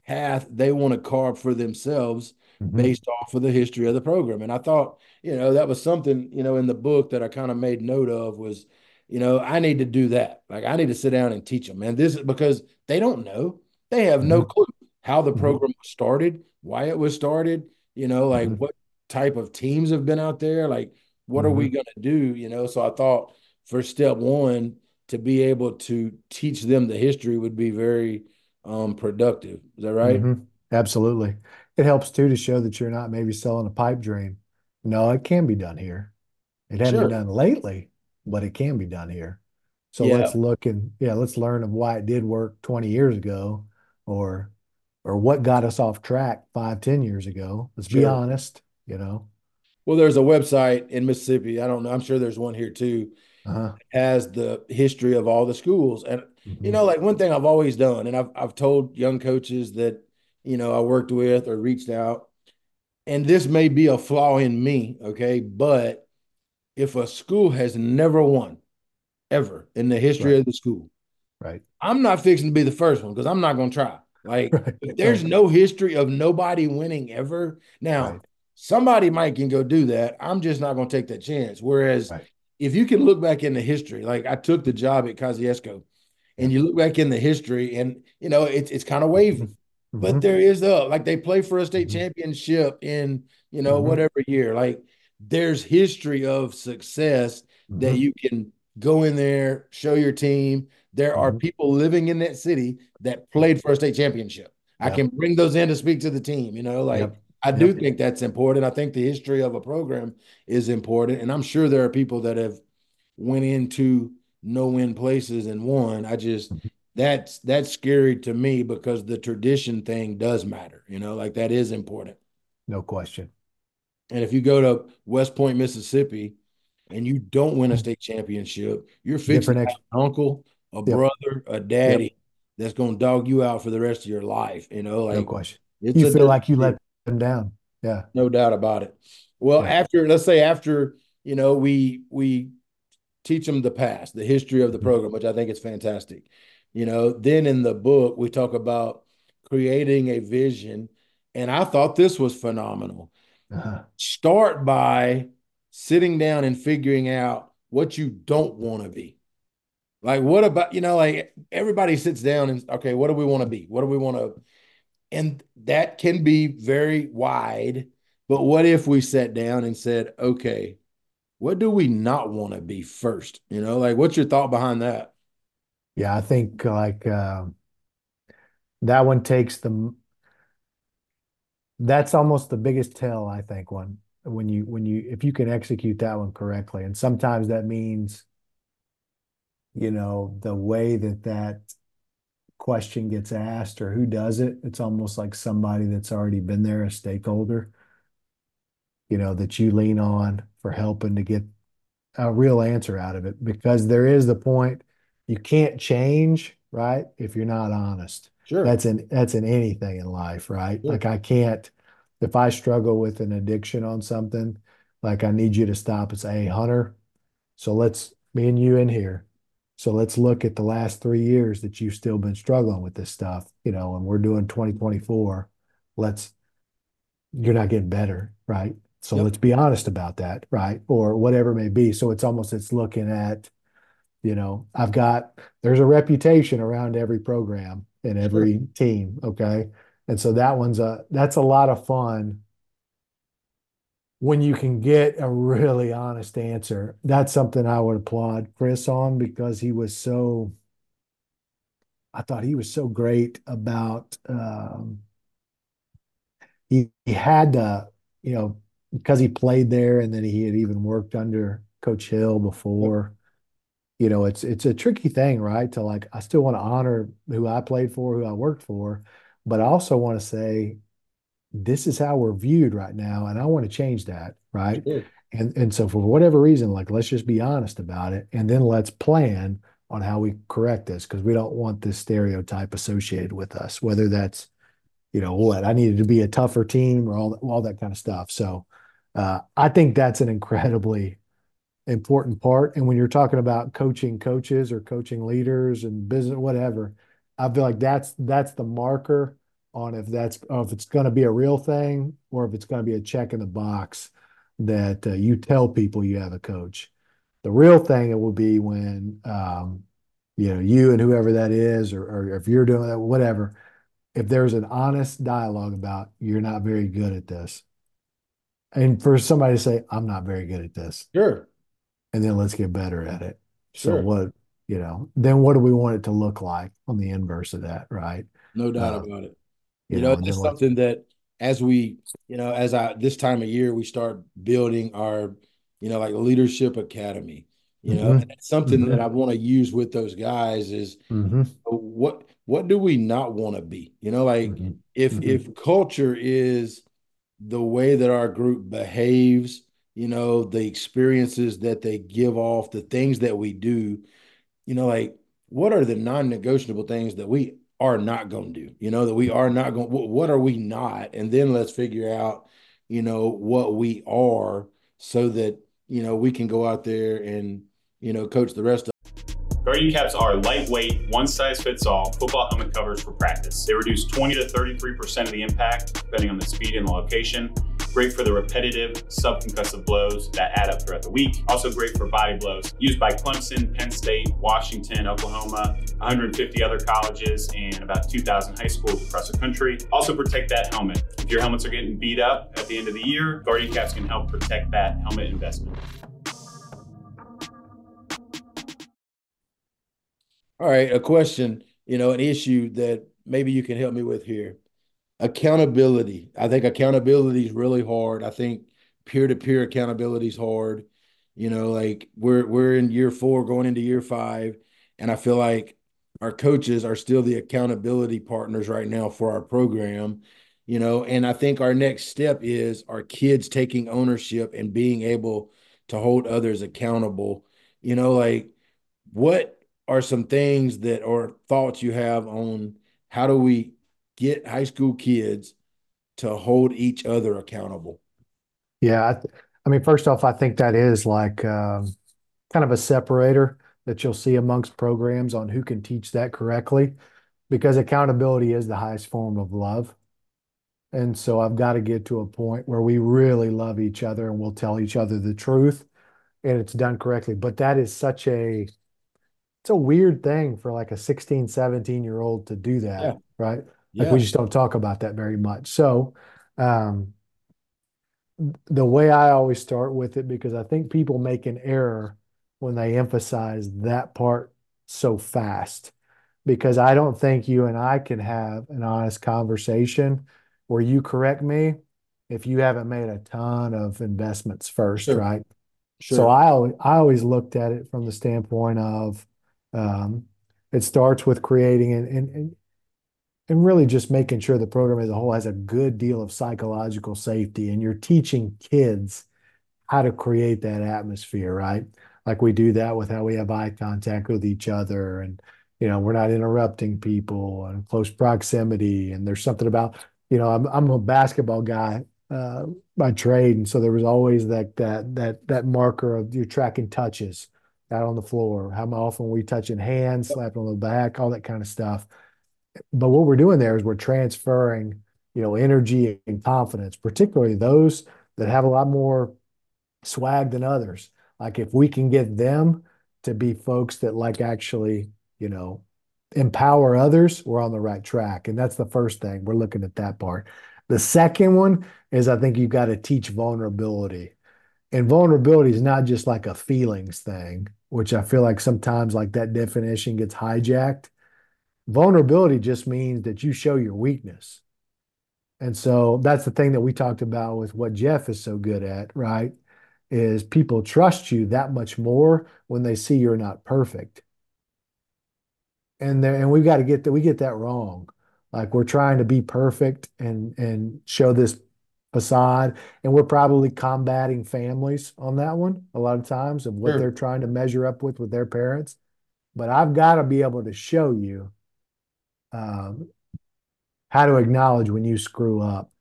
path they want to carve for themselves mm-hmm. based off of the history of the program. And I thought, you know, that was something, you know, in the book that I kind of made note of was, you know, I need to do that. Like I need to sit down and teach them. And this is because they don't know. They have mm-hmm. no clue how the mm-hmm. program was started, why it was started, you know, like mm-hmm. what type of teams have been out there, like what are we mm-hmm. going to do, you know? So I thought for step 1 to be able to teach them the history would be very um, productive. Is that right? Mm-hmm. Absolutely. It helps too to show that you're not maybe selling a pipe dream. No, it can be done here. It hasn't sure. been done lately, but it can be done here. So yeah. let's look and yeah, let's learn of why it did work 20 years ago or or what got us off track five, ten years ago. Let's sure. be honest, you know. Well, there's a website in Mississippi. I don't know. I'm sure there's one here too. Uh-huh. Has the history of all the schools. And Mm-hmm. You know, like one thing I've always done, and I've I've told young coaches that you know I worked with or reached out, and this may be a flaw in me, okay, but if a school has never won ever in the history right. of the school, right, I'm not fixing to be the first one because I'm not going to try. Like, right. there's no history of nobody winning ever. Now, somebody might can go do that. I'm just not going to take that chance. Whereas, if you can look back in the history, like I took the job at Kosciusko and you look back in the history, and you know it's it's kind of wavy, mm-hmm. but there is a like they play for a state mm-hmm. championship in you know mm-hmm. whatever year. Like there's history of success that mm-hmm. you can go in there, show your team. There are mm-hmm. people living in that city that played for a state championship. Yep. I can bring those in to speak to the team. You know, like. Yep. I do yep. think that's important. I think the history of a program is important, and I'm sure there are people that have went into no win places and won. I just mm-hmm. that's that's scary to me because the tradition thing does matter. You know, like that is important. No question. And if you go to West Point, Mississippi, and you don't win a mm-hmm. state championship, you're fixing an uncle, a yep. brother, a daddy yep. that's going to dog you out for the rest of your life. You know, like no question. you feel like you let them down. Yeah, no doubt about it. Well, yeah. after let's say after you know we we teach them the past, the history of the mm-hmm. program, which I think is fantastic. You know, then in the book, we talk about creating a vision. And I thought this was phenomenal. Uh-huh. Start by sitting down and figuring out what you don't want to be. Like, what about, you know, like everybody sits down and, okay, what do we want to be? What do we want to, and that can be very wide. But what if we sat down and said, okay, what do we not want to be first? You know, like what's your thought behind that? Yeah, I think like uh, that one takes the that's almost the biggest tell, I think, one when you when you if you can execute that one correctly. And sometimes that means, you know, the way that that question gets asked or who does it, it's almost like somebody that's already been there, a stakeholder you know, that you lean on for helping to get a real answer out of it because there is the point you can't change, right? If you're not honest. Sure. That's in that's in anything in life, right? Sure. Like I can't if I struggle with an addiction on something, like I need you to stop and say, Hey, Hunter, so let's me and you in here. So let's look at the last three years that you've still been struggling with this stuff, you know, and we're doing 2024. Let's you're not getting better, right? So yep. let's be honest about that, right? Or whatever it may be. So it's almost it's looking at, you know, I've got there's a reputation around every program and every team, okay? And so that one's a that's a lot of fun when you can get a really honest answer. That's something I would applaud Chris on because he was so I thought he was so great about um, he, he had to, you know, because he played there and then he had even worked under Coach Hill before. You know, it's it's a tricky thing, right? To like, I still want to honor who I played for, who I worked for, but I also want to say, this is how we're viewed right now, and I want to change that, right? Sure. And and so for whatever reason, like let's just be honest about it, and then let's plan on how we correct this because we don't want this stereotype associated with us, whether that's you know what I needed to be a tougher team or all all that kind of stuff. So uh, I think that's an incredibly important part. And when you're talking about coaching coaches or coaching leaders and business, whatever, I feel like that's that's the marker on if that's if it's going to be a real thing or if it's going to be a check in the box that uh, you tell people you have a coach. The real thing it will be when um, you know you and whoever that is, or, or if you're doing that, whatever. If there's an honest dialogue about you're not very good at this, and for somebody to say I'm not very good at this, Sure. And then let's get better at it. So Sure. what you know, then what do we want it to look like on the inverse of that, right? No doubt Uh, about it. You You know, know, then something that as we, you know, as I this time of year we start building our, you know, like leadership academy, you know, Mhm. and it's something that Mhm. I want to use with those guys is hmm what what do we not want to be? You know, like hmm if Mhm. if culture is the way that our group behaves, you know, the experiences that they give off, the things that we do, you know, like what are the non-negotiable things that we are not going to do? You know, that we are not going. What, what are we not? And then let's figure out, you know, what we are, so that you know we can go out there and you know coach the rest of. Guardian caps are lightweight, one size fits all football helmet covers for practice. They reduce 20 to 33% of the impact, depending on the speed and the location. Great for the repetitive subconcussive blows that add up throughout the week. Also great for body blows. Used by Clemson, Penn State, Washington, Oklahoma, 150 other colleges, and about 2,000 high schools across the country. Also protect that helmet. If your helmets are getting beat up at the end of the year, Guardian caps can help protect that helmet investment. All right, a question, you know, an issue that maybe you can help me with here. Accountability. I think accountability is really hard. I think peer-to-peer accountability is hard. You know, like we're we're in year four, going into year five, and I feel like our coaches are still the accountability partners right now for our program. You know, and I think our next step is our kids taking ownership and being able to hold others accountable. You know, like what are some things that or thoughts you have on how do we get high school kids to hold each other accountable? Yeah, I, th- I mean, first off, I think that is like um, kind of a separator that you'll see amongst programs on who can teach that correctly, because accountability is the highest form of love. And so I've got to get to a point where we really love each other and we'll tell each other the truth and it's done correctly. But that is such a it's a weird thing for like a 16, 17 year old to do that, Yeah. right? Like we just don't talk about that very much. So um the way I always start with it, because I think people make an error when they emphasize that part so fast. Because I don't think you and I can have an honest conversation where you correct me if you haven't made a ton of investments first, Sure. right? Sure. So I always, I always looked at it from the standpoint of um, it starts with creating and, and and and really just making sure the program as a whole has a good deal of psychological safety, and you're teaching kids how to create that atmosphere, right? Like we do that with how we have eye contact with each other, and you know we're not interrupting people and close proximity. And there's something about you know I'm I'm a basketball guy uh, by trade, and so there was always that that that that marker of you're tracking touches out on the floor. How often we touching hands, slapping on the back, all that kind of stuff. But what we're doing there is we're transferring, you know, energy and confidence, particularly those that have a lot more swag than others. Like if we can get them to be folks that like actually, you know, empower others, we're on the right track. And that's the first thing. We're looking at that part. The second one is I think you've got to teach vulnerability. And vulnerability is not just like a feelings thing, which I feel like sometimes like that definition gets hijacked. Vulnerability just means that you show your weakness. And so that's the thing that we talked about with what Jeff is so good at, right? Is people trust you that much more when they see you're not perfect. And there, and we've got to get that we get that wrong. Like we're trying to be perfect and and show this facade, and we're probably combating families on that one a lot of times of what Sure. they're trying to measure up with with their parents. But I've got to be able to show you um, how to acknowledge when you screw up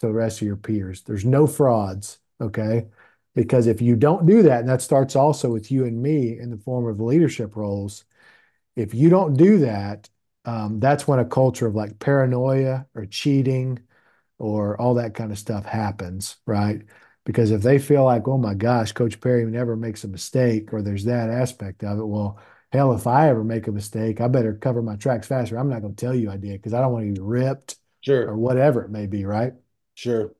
to the rest of your peers. There's no frauds, okay? Because if you don't do that, and that starts also with you and me in the form of leadership roles, if you don't do that, um, that's when a culture of like paranoia or cheating or all that kind of stuff happens, right? Because if they feel like, oh my gosh, Coach Perry never makes a mistake, or there's that aspect of it, well, hell, if I ever make a mistake, I better cover my tracks faster. I'm not going to tell you I did because I don't want to be ripped sure. or whatever it may be, right? Sure.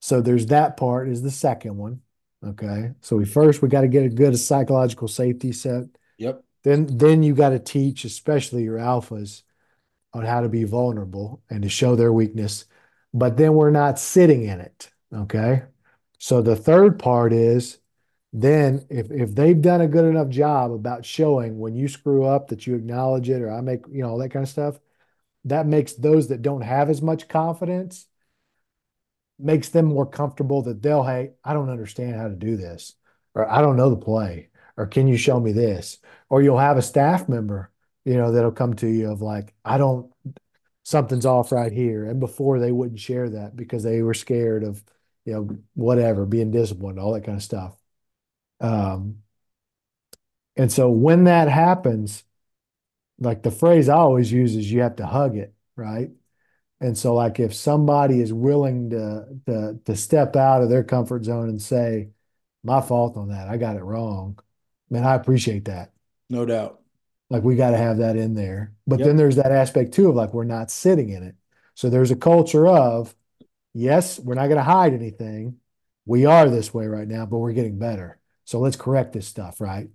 So there's that part is the second one. Okay. So we first we got to get a good psychological safety set. Yep. Then then you got to teach, especially your alphas, on how to be vulnerable and to show their weakness. But then we're not sitting in it. Okay. So the third part is then if if they've done a good enough job about showing when you screw up that you acknowledge it or I make, you know, all that kind of stuff, that makes those that don't have as much confidence makes them more comfortable that they'll, hey, I don't understand how to do this, or I don't know the play, or can you show me this? Or you'll have a staff member, you know, that'll come to you of like, I don't, something's off right here. And before they wouldn't share that because they were scared of, you know, whatever, being disciplined, all that kind of stuff. Um, and so when that happens, like the phrase I always use is you have to hug it, right? And so like if somebody is willing to to to step out of their comfort zone and say, my fault on that, I got it wrong. Man, I appreciate that. No doubt. Like we got to have that in there. But Yep. then there's that aspect too of like we're not sitting in it. So there's a culture of, yes, we're not going to hide anything. We are this way right now, but we're getting better. So let's correct this stuff, right?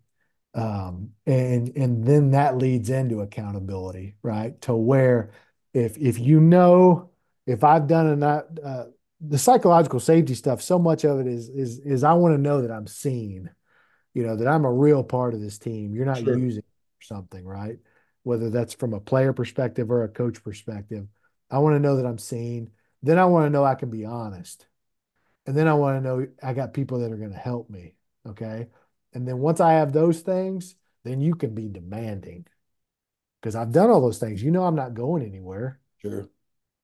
Um, and and then that leads into accountability, right? To where if if you know if I've done enough, uh, the psychological safety stuff, so much of it is is is I want to know that I'm seen, you know, that I'm a real part of this team. You're not Sure. using something, right? Whether that's from a player perspective or a coach perspective. I want to know that I'm seen. Then I want to know I can be honest. And then I want to know I got people that are going to help me. Okay. And then once I have those things, then you can be demanding because I've done all those things. You know, I'm not going anywhere. Sure.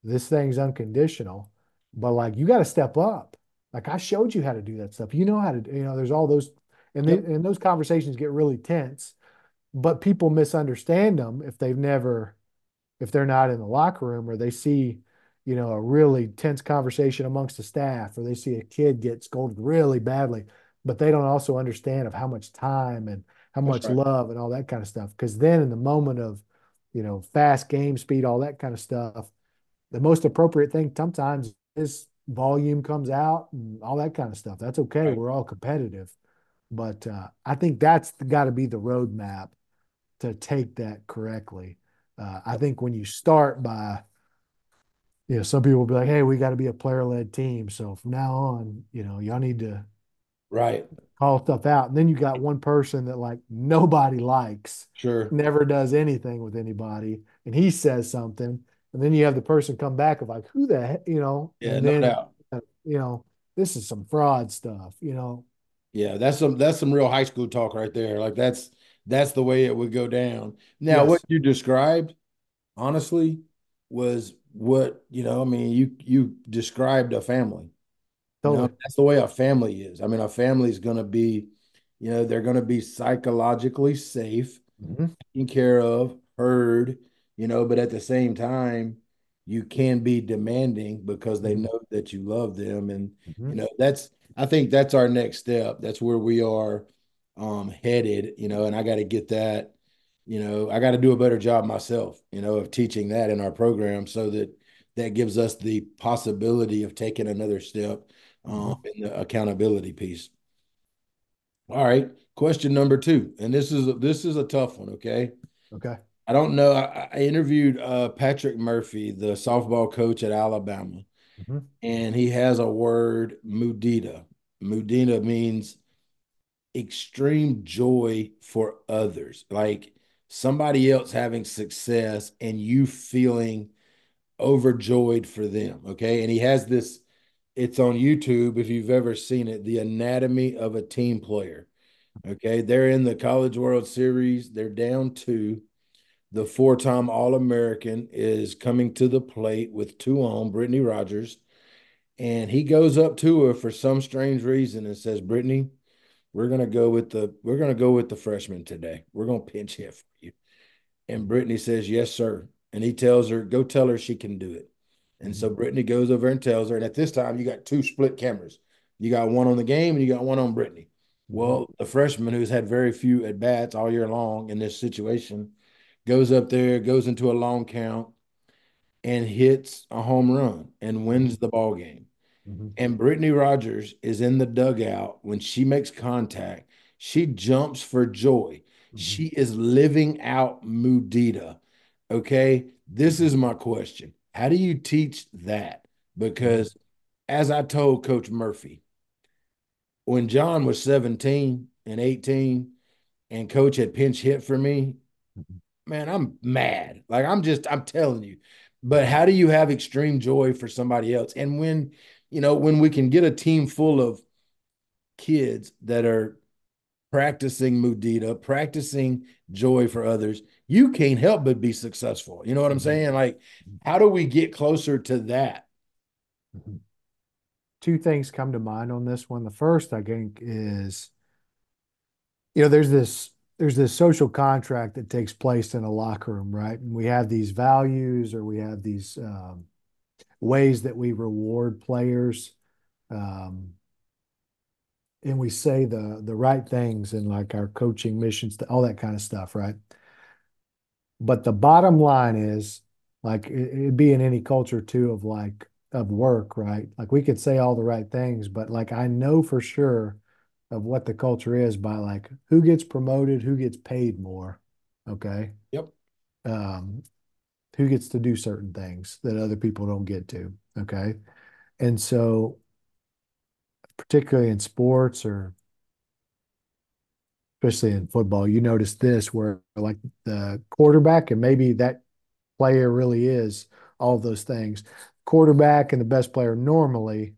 This thing's unconditional, but like you got to step up. Like I showed you how to do that stuff. You know how to, you know, there's all those, and, Yep. they, and those conversations get really tense, but people misunderstand them if they've never, if they're not in the locker room or they see, you know, a really tense conversation amongst the staff or they see a kid get scolded really badly, but they don't also understand of how much time and how much right. love and all that kind of stuff. Because then in the moment of, you know, fast game speed, all that kind of stuff, the most appropriate thing sometimes is volume comes out and all that kind of stuff. That's okay. Right. We're all competitive. But uh, I think that's got to be the roadmap to take that correctly. Uh, I think when you start by, you know, some people will be like, hey, we got to be a player led team. So from now on, you know, y'all need to Right. call stuff out. And then you got one person that like nobody likes, Sure. never does anything with anybody, and he says something. And then you have the person come back of like, who the heck, you know, Yeah, and no then, doubt. Uh, you know, this is some fraud stuff, you know. Yeah, that's some that's some real high school talk right there. Like that's that's the way it would go down. Now, Yes. what you described, honestly, was what, you know, I mean, you you described a family. You know, that's the way a family is. I mean, a family is going to be, you know, they're going to be psychologically safe, Mhm. taken care of, heard, you know, but at the same time, you can be demanding because they Mhm. know that you love them. And, Mhm. you know, that's, I think that's our next step. That's where we are um, headed, you know, and I got to get that, you know, I got to do a better job myself, you know, of teaching that in our program so that that gives us the possibility of taking another step um, in the accountability piece. All right, question number two, and this is this is a tough one. Okay, Okay. I don't know. I, I interviewed uh, Patrick Murphy, the softball coach at Alabama, Mhm. and he has a word, mudita. Mudita means extreme joy for others, like somebody else having success and you feeling overjoyed for them. Okay, and he has this it's on YouTube if you've ever seen it, The Anatomy of a Team Player. Okay, they're in the College World Series. They're down two. The four-time All-American is coming to the plate with two on, Brittany Rogers. And he goes up to her for some strange reason and says, Brittany, we're gonna go with the we're gonna go with the freshman today. We're gonna pinch hit for you. And Brittany says, Yes, sir. And he tells her, Go tell her she can do it. And so mm-hmm. Brittany goes over and tells her. And at this time, you got two split cameras. You got one on the game and you got one on Brittany. Mm-hmm. Well, the freshman who's had very few at bats all year long in this situation goes up there, goes into a long count, and hits a home run and wins mm-hmm. the ball game. Mm-hmm. And Brittany Rogers is in the dugout when she makes contact. She jumps for joy. Mm-hmm. She is living out Mudita. Okay. This is my question. How do you teach that? Because as I told Coach Murphy, when John was 17 and 18 and coach had pinch hit for me, man, I'm mad. Like I'm just, I'm telling you. But how do you have extreme joy for somebody else? And when you know, when we can get a team full of kids that are practicing mudita, practicing joy for others, you can't help but be successful. You know what I'm mm-hmm. saying? Like, how do we get closer to that? Mm-hmm. Two things come to mind on this one. The first, I think, is you know, there's this there's this social contract that takes place in a locker room, right? And we have these values or we have these um, ways that we reward players. Um, and we say the the right things and like our coaching missions, all that kind of stuff, right? But the bottom line is like it, it'd be in any culture too of like of work, right? Like we could say all the right things, but like I know for sure of what the culture is by like who gets promoted, who gets paid more. Okay. Yep. Um, who gets to do certain things that other people don't get to. Okay. And so, particularly in sports or especially in football, you notice this where like the quarterback and maybe that player really is all of those things. Quarterback and the best player normally,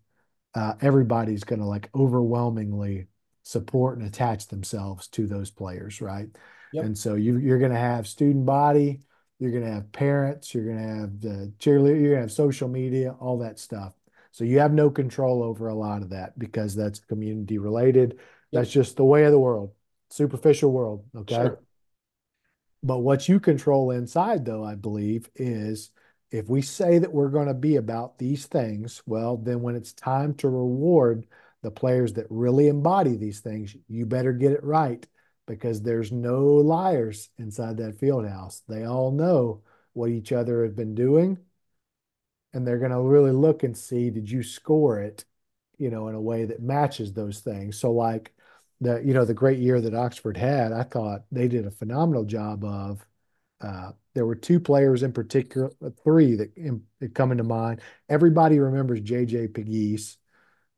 uh, everybody's going to like overwhelmingly support and attach themselves to those players, right? Yep. And so you, you're going to have student body, you're going to have parents, you're going to have the cheerleader, you're going to have social media, all that stuff. So you have no control over a lot of that because that's community related. Yep. That's just the way of the world, superficial world. Okay. Sure. But what you control inside, though, I believe, is if we say that we're going to be about these things, well, then when it's time to reward the players that really embody these things, you better get it right because there's no liars inside that field house. They all know what each other have been doing. And they're going to really look and see, did you score it, you know, in a way that matches those things? So, like the, you know, the great year that Oxford had, I thought they did a phenomenal job of. Uh, there were two players in particular, three that, in, that come into mind. Everybody remembers JJ Pegues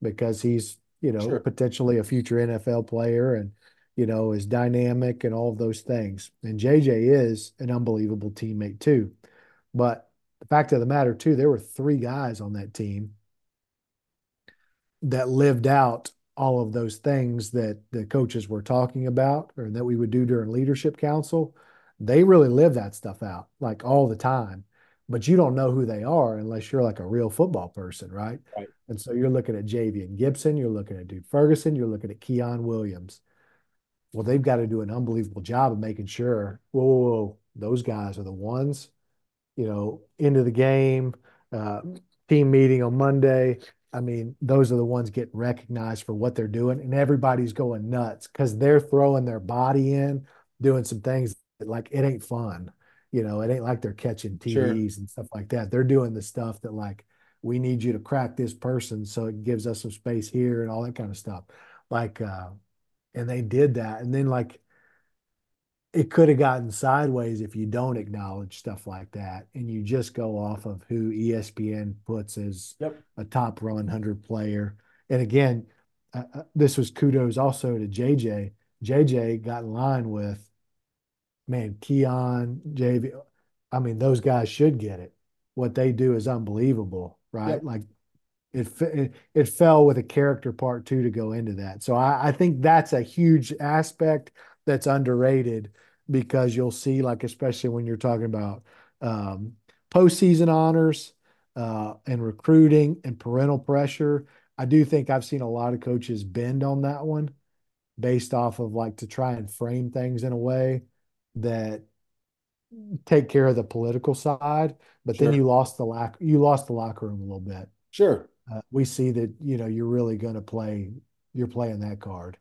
because he's, you know, sure. potentially a future NFL player. And you know, is dynamic and all of those things. And JJ is an unbelievable teammate too. But the fact of the matter too, there were three guys on that team that lived out all of those things that the coaches were talking about or that we would do during leadership council. They really live that stuff out like all the time. But you don't know who they are unless you're like a real football person, right? Right. And so you're looking at Javian Gibson, you're looking at Duke Ferguson, you're looking at Keon Williams well, they've got to do an unbelievable job of making sure, whoa, whoa, whoa those guys are the ones, you know, into the game, uh, team meeting on Monday. I mean, those are the ones getting recognized for what they're doing, and everybody's going nuts because they're throwing their body in, doing some things that, like it ain't fun. You know, it ain't like they're catching TVs sure. and stuff like that. They're doing the stuff that like we need you to crack this person so it gives us some space here and all that kind of stuff. Like uh, and they did that. And then like it could have gotten sideways if you don't acknowledge stuff like that and you just go off of who ESPN puts as yep. a top 100 player. And again, uh, uh this was kudos also to JJ. JJ got in line with, man, Keon, JV. I mean, those guys should get it. What they do is unbelievable, right? Yep. Like it it, it fell with a character part two to go into that. So I, I think that's a huge aspect that's underrated because you'll see like especially when you're talking about um, postseason honors uh, and recruiting and parental pressure. I do think I've seen a lot of coaches bend on that one based off of like to try and frame things in a way that take care of the political side, but sure. then you lost the lack you lost the locker room a little bit. Sure. Uh, we see that you know you're really going to play you're playing that card.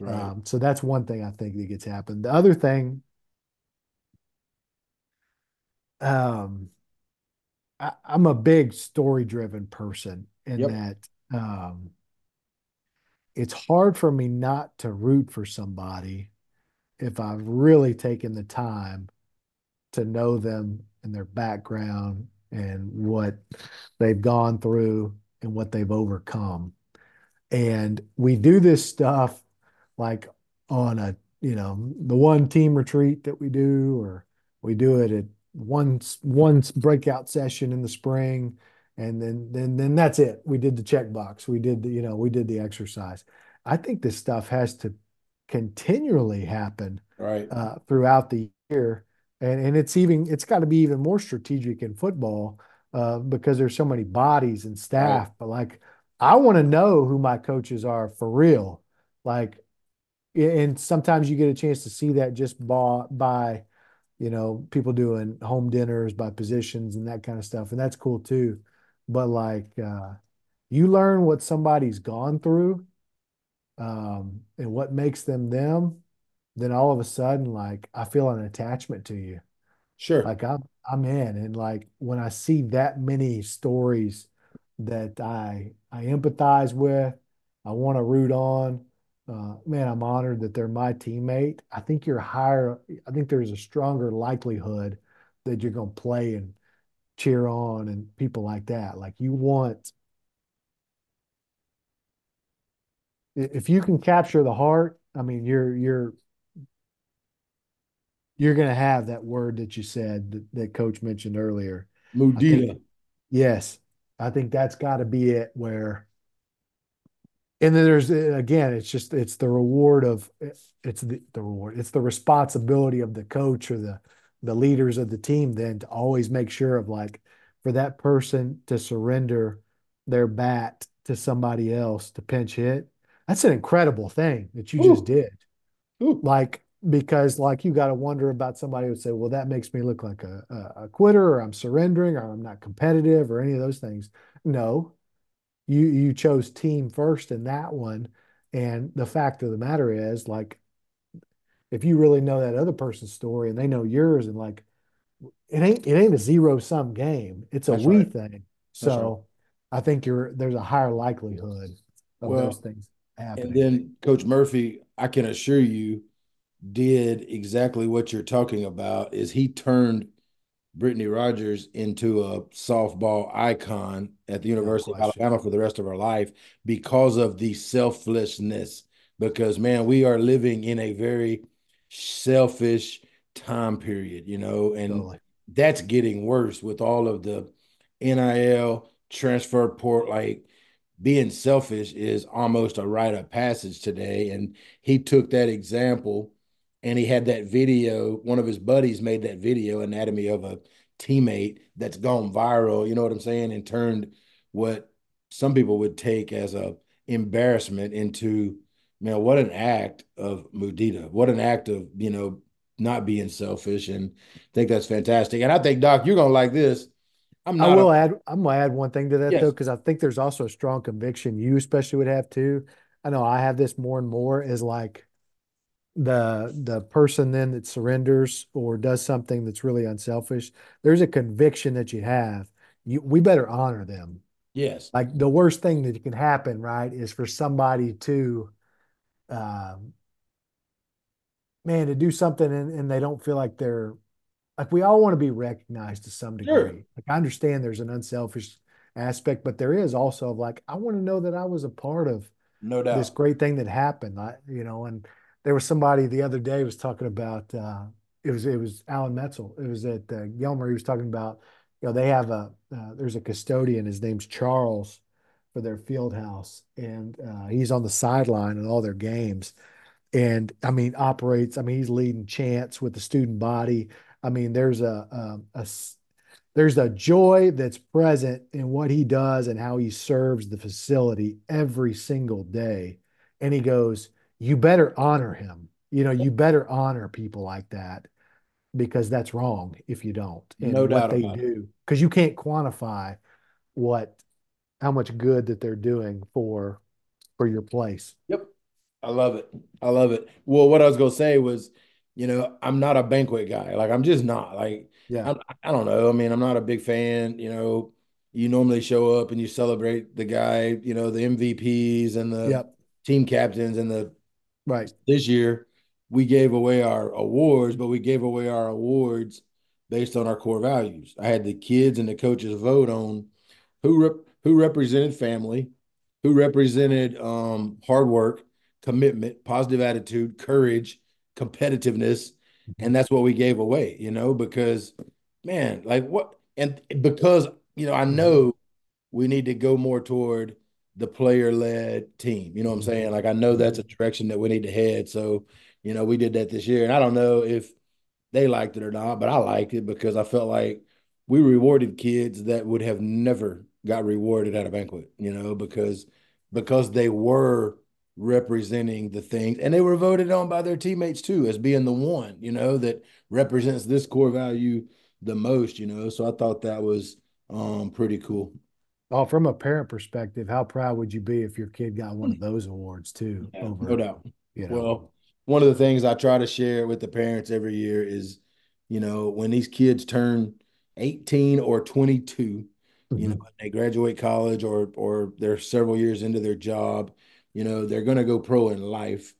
Right. Um, so that's one thing I think that gets happened. The other thing, um, I, am a big story driven person in yep. that um, it's hard for me not to root for somebody if I've really taken the time to know them and their background and what they've gone through and what they've overcome. And we do this stuff like on a, you know, the one team retreat that we do, or we do it at one one breakout session in the spring, and then then then that's it. We did the checkbox. We did the, you know, we did the exercise. I think this stuff has to continually happen right uh, throughout the year and and it's even it's got to be even more strategic in football uh, because there's so many bodies and staff. Right. But like, I want to know who my coaches are for real. Like, and sometimes you get a chance to see that just by, by you know people doing home dinners by positions and that kind of stuff, and that's cool too. But like, uh, you learn what somebody's gone through um, and what makes them them then all of a sudden, like I feel an attachment to you. Sure. Like I'm I'm in. And like when I see that many stories that I I empathize with, I want to root on. Uh, man, I'm honored that they're my teammate. I think you're higher. I think there's a stronger likelihood that you're going to play and cheer on and people like that. Like you want, if you can capture the heart, I mean, you're you're you're going to have that word that you said that, that coach mentioned earlier. Mudita. yes. I think that's got to be it where and then there's eh, again it's just it's the reward of eh, it's the, the reward it's the responsibility of the coach or the the leaders of the team then to always make sure of like for that person to surrender their bat to somebody else to pinch hit that's an incredible thing that you Ooh. just did Ooh. like because like you got to wonder about somebody who would say, well, that makes me look like a, a, a, quitter or I'm surrendering or I'm not competitive or any of those things. No, you you chose team first in that one. And the fact of the matter is, like, if you really know that other person's story and they know yours, and like, it ain't it ain't a zero sum game. It's a That's we right. thing. So right. I think you're there's a higher likelihood of well, those things happening. And then Coach Murphy, I can assure you did exactly what you're talking about is he turned Brittany Rogers into a softball icon at the University no of Alabama for the rest of her life because of the selflessness. Because man, we are living in a very selfish time period, you know, and totally. that's getting worse with all of the NIL transfer port like being selfish is almost a rite of passage today and he took that example and he had that video. One of his buddies made that video, anatomy of a teammate that's gone viral. You know what I'm saying? And turned what some people would take as a embarrassment into, man, what an act of mudita. What an act of you know not being selfish. And I think that's fantastic. And I think Doc, you're gonna like this. I'm not I will a, add. I'm gonna add one thing to that yes. though, because I think there's also a strong conviction you especially would have too. I know I have this more and more is like the the person then that surrenders or does something that's really unselfish there's a conviction that you have. You we better honor them. Yes. Like the worst thing that can happen right is for somebody to um man to do something and, and they don't feel like they're like we all want to be recognized to some degree. Sure. like i understand there's an unselfish aspect but there is also of like i want to know that i was a part of no doubt. this great thing that happened I, you know and there was somebody the other day was talking about uh, it was it was Alan Metzel. It was at uh, He was talking about you know they have a uh, there's a custodian. His name's Charles, for their field house, and uh, he's on the sideline in all their games. And I mean, operates. I mean, he's leading chants with the student body. I mean, there's a, a, a there's a joy that's present in what he does and how he serves the facility every single day. And he goes, "You better honor him. You know, you better honor people like that." because that's wrong if you don't. And no doubt they do because you can't quantify what how much good that they're doing for for your place. Yep. I love it. I love it. Well, what I was gonna say was, you know, I'm not a banquet guy. Like I'm just not. Like, yeah, I, I don't know. I mean, I'm not a big fan. You know, you normally show up and you celebrate the guy. You know, the MVPs and the yep. team captains and the right this year we gave away our awards, but we gave away our awards based on our core values. I had the kids and the coaches vote on who rep- who represented family, who represented um, hard work, commitment, positive attitude, courage, competitiveness, and that's what we gave away. You know, because man, like what, and because you know, I know we need to go more toward the player led team. You know what I'm saying? Like I know that's a direction that we need to head. So you know, we did that this year, and I don't know if they liked it or not, but I liked it because I felt like we rewarded kids that would have never got rewarded at a banquet, you know, because because they were representing the things and they were voted on by their teammates too as being the one, you know, that represents this core value the most, you know. So I thought that was um pretty cool. Oh, from a parent perspective, how proud would you be if your kid got one of those awards too? Yeah, over, no doubt. You know? Well, one of the things I try to share with the parents every year is, you know, when these kids turn 18 or 22, mm-hmm. you know, mm-hmm. they graduate college or or they're several years into their job, you know, they're going to go pro in life.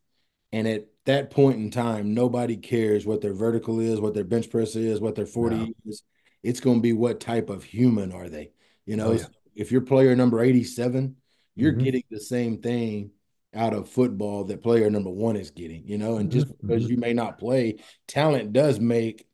And at that point in time, nobody cares what their vertical is, what their bench press is, what their 40 no. is. It's going to be what type of human are they? You know, oh, yeah. If you're player number 87, you're mm-hmm. getting the same thing out of football that player number one is getting, you know, and just mm-hmm. because you may not play, talent does make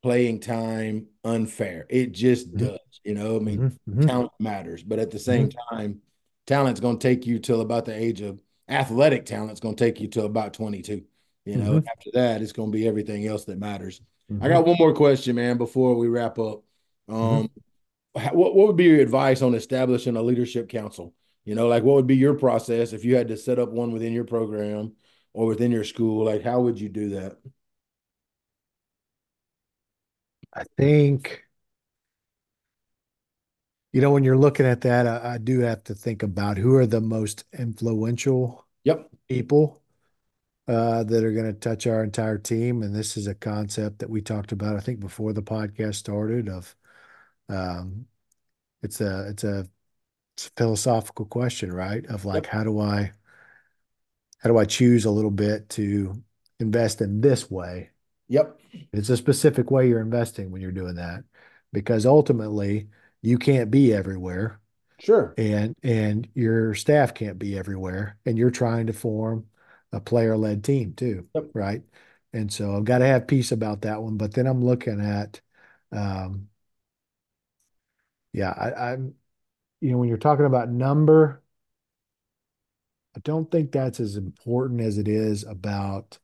playing time unfair. It just mm-hmm. does, you know. I mean, mm-hmm. mm-hmm. talent matters, but at the same mm-hmm. time, talent's going to take you till about the age of athletic talent's going to take you till about 22. You know, mm-hmm. after that, it's going to be everything else that matters. I got one more question, man, before we wrap up. Um, what, what would be your advice on establishing a leadership council? You know, like what would be your process if you had to set up one within your program or within your school? Like, how would you do that? I think, you know, when you're looking at that, I, I do have to think about who are the most influential yep. people uh, that are going to touch our entire team. And this is a concept that we talked about, I think, before the podcast started. Of, um, it's a it's a it's a philosophical question, right? Of like, yep. how do I, how do I choose a little bit to invest in this way? Yep. It's a specific way you're investing when you're doing that, because ultimately you can't be everywhere. Sure. And and your staff can't be everywhere, and you're trying to form a player-led team too, yep. right? And so I've got to have peace about that one. But then I'm looking at, um, yeah, I, I'm you know, when you're talking about number, I don't think that's as important as it is about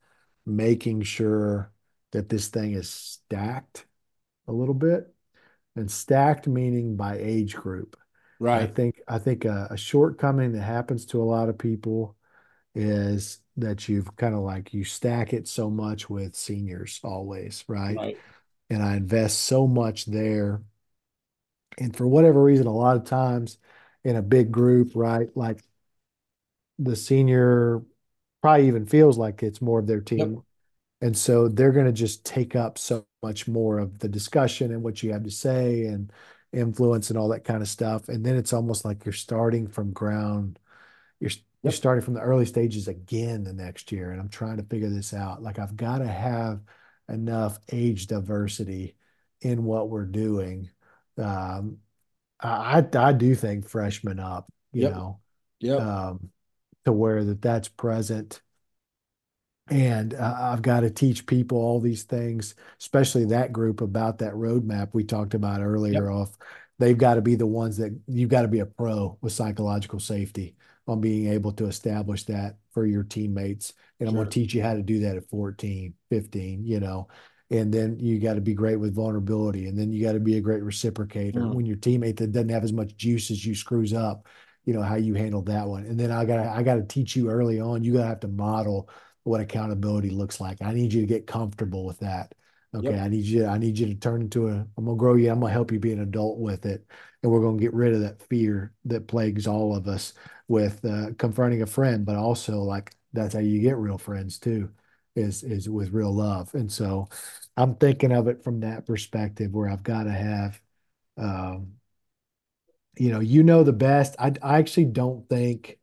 making sure that this thing is stacked a little bit and stacked meaning by age group. Right. I think I think a, a shortcoming that happens to a lot of people is that you've kind of like you stack it so much with seniors always, right? right? And I invest so much there and for whatever reason, a lot of times in a big group, right, like the senior probably even feels like it's more of their team. Yep. And so they're going to just take up so much more of the discussion and what you have to say and influence and all that kind of stuff. And then it's almost like you're starting from ground. You're, yep. you're starting from the early stages again the next year. And I'm trying to figure this out. Like I've got to have enough age diversity in what we're doing um, I I do think freshmen up, you yep. know, yeah, um, to where that that's present. And uh, I've got to teach people all these things, especially that group about that roadmap we talked about earlier. Yep. Off they've got to be the ones that you've got to be a pro with psychological safety on being able to establish that for your teammates. And I'm going to teach you how to do that at 14, 15, you know. And then you got to be great with vulnerability. And then you got to be a great reciprocator. Mm. When your teammate that doesn't have as much juice as you screws up, you know, how you handle that one. And then I got I got to teach you early on. You got to have to model what accountability looks like. I need you to get comfortable with that. Okay, yep. I need you. I need you to turn into a. I'm gonna grow you. I'm gonna help you be an adult with it, and we're gonna get rid of that fear that plagues all of us with uh, confronting a friend. But also, like that's how you get real friends too, is is with real love. And so, I'm thinking of it from that perspective, where I've got to have, um, you know, you know the best. I I actually don't think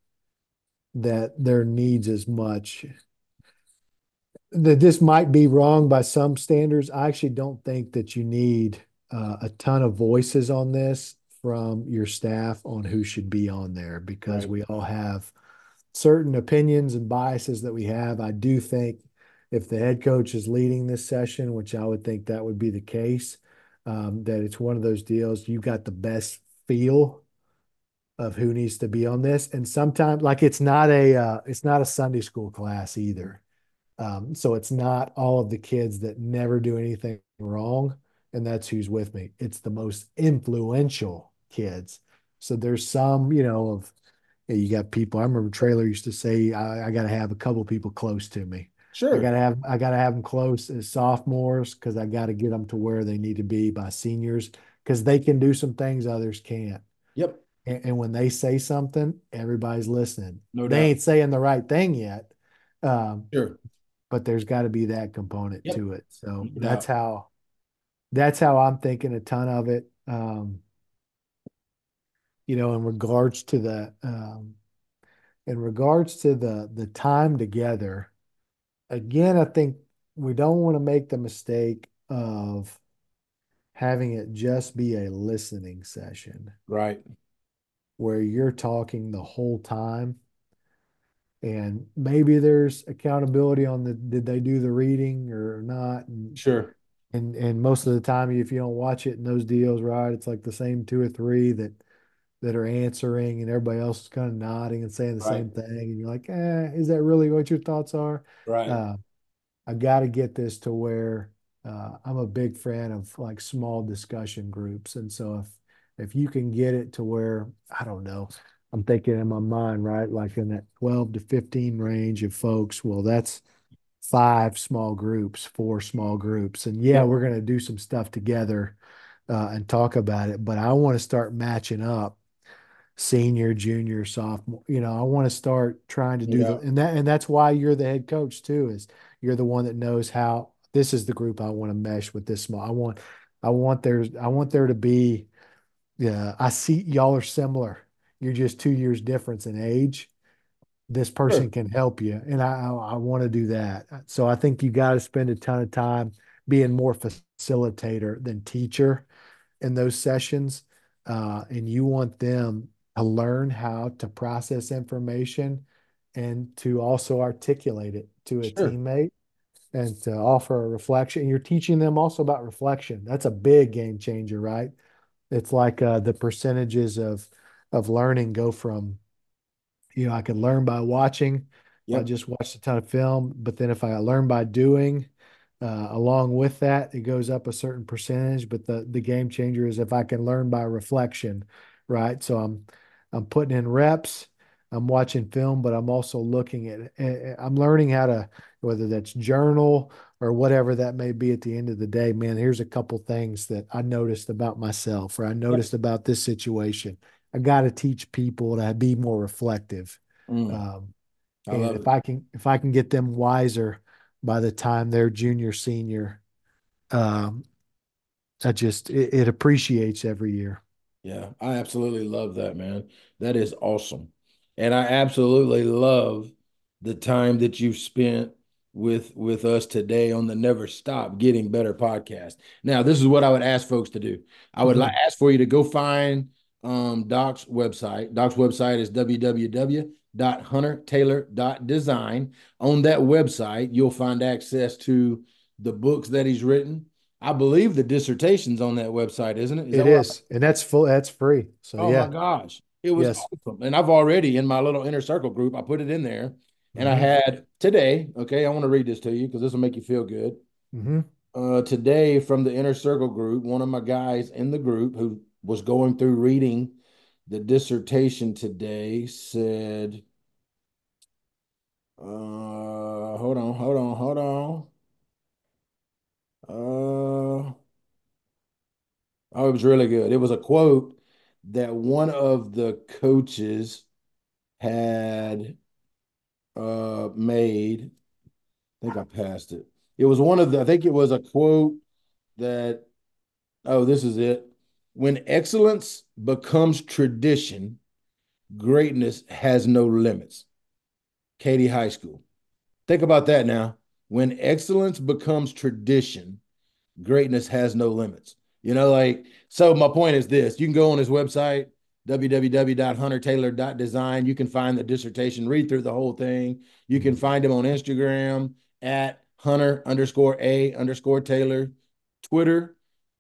that there needs as much that this might be wrong by some standards. I actually don't think that you need uh, a ton of voices on this from your staff on who should be on there because right. we all have certain opinions and biases that we have. I do think if the head coach is leading this session, which I would think that would be the case, um, that it's one of those deals you got the best feel of who needs to be on this and sometimes like it's not a uh, it's not a sunday school class either um, so it's not all of the kids that never do anything wrong, and that's who's with me. It's the most influential kids. So there's some, you know, of you got people. I remember Traylor used to say, I, I got to have a couple people close to me. Sure. I gotta have I gotta have them close as sophomores because I gotta get them to where they need to be by seniors because they can do some things others can't. Yep. And, and when they say something, everybody's listening. No they doubt. ain't saying the right thing yet. Um, sure but there's got to be that component yep. to it. So that's how that's how I'm thinking a ton of it. Um, you know, in regards to the um, in regards to the the time together, again, I think we don't want to make the mistake of having it just be a listening session. Right. Where you're talking the whole time and maybe there's accountability on the did they do the reading or not and sure and and most of the time if you don't watch it in those deals right it's like the same two or three that that are answering and everybody else is kind of nodding and saying the right. same thing and you're like eh, is that really what your thoughts are right uh, i got to get this to where uh, i'm a big fan of like small discussion groups and so if if you can get it to where i don't know I'm thinking in my mind, right? Like in that 12 to 15 range of folks. Well, that's five small groups, four small groups. And yeah, we're going to do some stuff together uh, and talk about it. But I want to start matching up senior, junior, sophomore. You know, I want to start trying to do yeah. that. And that and that's why you're the head coach too, is you're the one that knows how this is the group I want to mesh with this small. I want I want there I want there to be yeah, I see y'all are similar you're just two years difference in age this person sure. can help you and i i, I want to do that so i think you got to spend a ton of time being more facilitator than teacher in those sessions uh, and you want them to learn how to process information and to also articulate it to a sure. teammate and to offer a reflection you're teaching them also about reflection that's a big game changer right it's like uh, the percentages of of learning go from, you know, I could learn by watching. Yep. I just watched a ton of film, but then if I learn by doing, uh, along with that, it goes up a certain percentage. But the the game changer is if I can learn by reflection, right? So I'm I'm putting in reps, I'm watching film, but I'm also looking at. I'm learning how to whether that's journal or whatever that may be at the end of the day. Man, here's a couple things that I noticed about myself or I noticed yep. about this situation. I got to teach people to be more reflective. Mm. Um, and if it. I can, if I can get them wiser by the time they're junior, senior, um, I just it, it appreciates every year. Yeah, I absolutely love that, man. That is awesome, and I absolutely love the time that you've spent with with us today on the Never Stop Getting Better podcast. Now, this is what I would ask folks to do. I would mm-hmm. ask for you to go find um, Doc's website. Doc's website is www.huntertaylor.design. On that website, you'll find access to the books that he's written. I believe the dissertation's on that website, isn't it? Is it is, and that's full. That's free. So oh yeah. my gosh, it was Yes. awesome. And I've already in my little inner circle group, I put it in there, and I Mhm. had today. Okay, I want to read this to you because this will make you feel good. Mhm. Uh, today from the inner circle group, one of my guys in the group who was going through reading the dissertation today said, uh, hold on, hold on, hold on. Uh, it was really good. It was a quote that one of the coaches had uh made. I think I passed it. It was one of the, I think it was a quote that, oh, this is it. When excellence becomes tradition, greatness has no limits. Katy High School. Think about that now. When excellence becomes tradition, greatness has no limits. You know, like, so my point is this you can go on his website, www.huntertaylor.design. You can find the dissertation, read through the whole thing. You can find him on Instagram at Hunter underscore A underscore Taylor, Twitter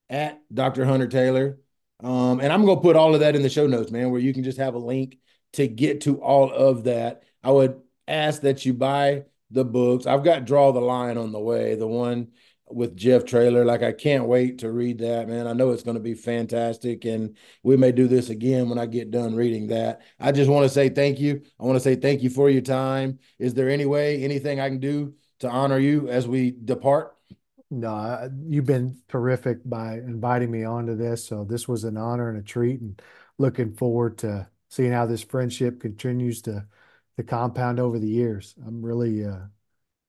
at Dr. Hunter Taylor. Um, and I'm going to put all of that in the show notes, man, where you can just have a link to get to all of that. I would ask that you buy the books. I've got Draw the Line on the way, the one with Jeff Traylor. Like, I can't wait to read that, man. I know it's going to be fantastic. And we may do this again when I get done reading that. I just want to say thank you. I want to say thank you for your time. Is there any way, anything I can do to honor you as we depart? No, you've been terrific by inviting me onto this. So this was an honor and a treat, and looking forward to seeing how this friendship continues to to compound over the years. I'm really, uh,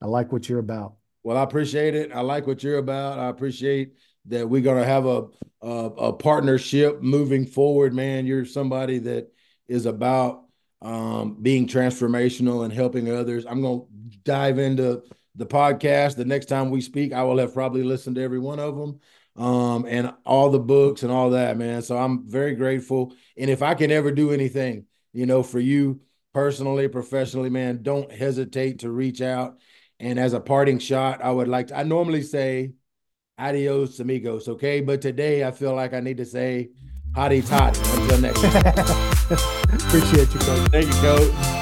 I like what you're about. Well, I appreciate it. I like what you're about. I appreciate that we're to have a, a a partnership moving forward, man. You're somebody that is about um, being transformational and helping others. I'm to dive into the podcast. The next time we speak, I will have probably listened to every one of them um, and all the books and all that, man. So I'm very grateful. And if I can ever do anything, you know, for you personally, professionally, man, don't hesitate to reach out. And as a parting shot, I would like to, I normally say adios amigos, okay? But today I feel like I need to say hotty toddy. Until next time. Appreciate you, coach. Thank you, coach.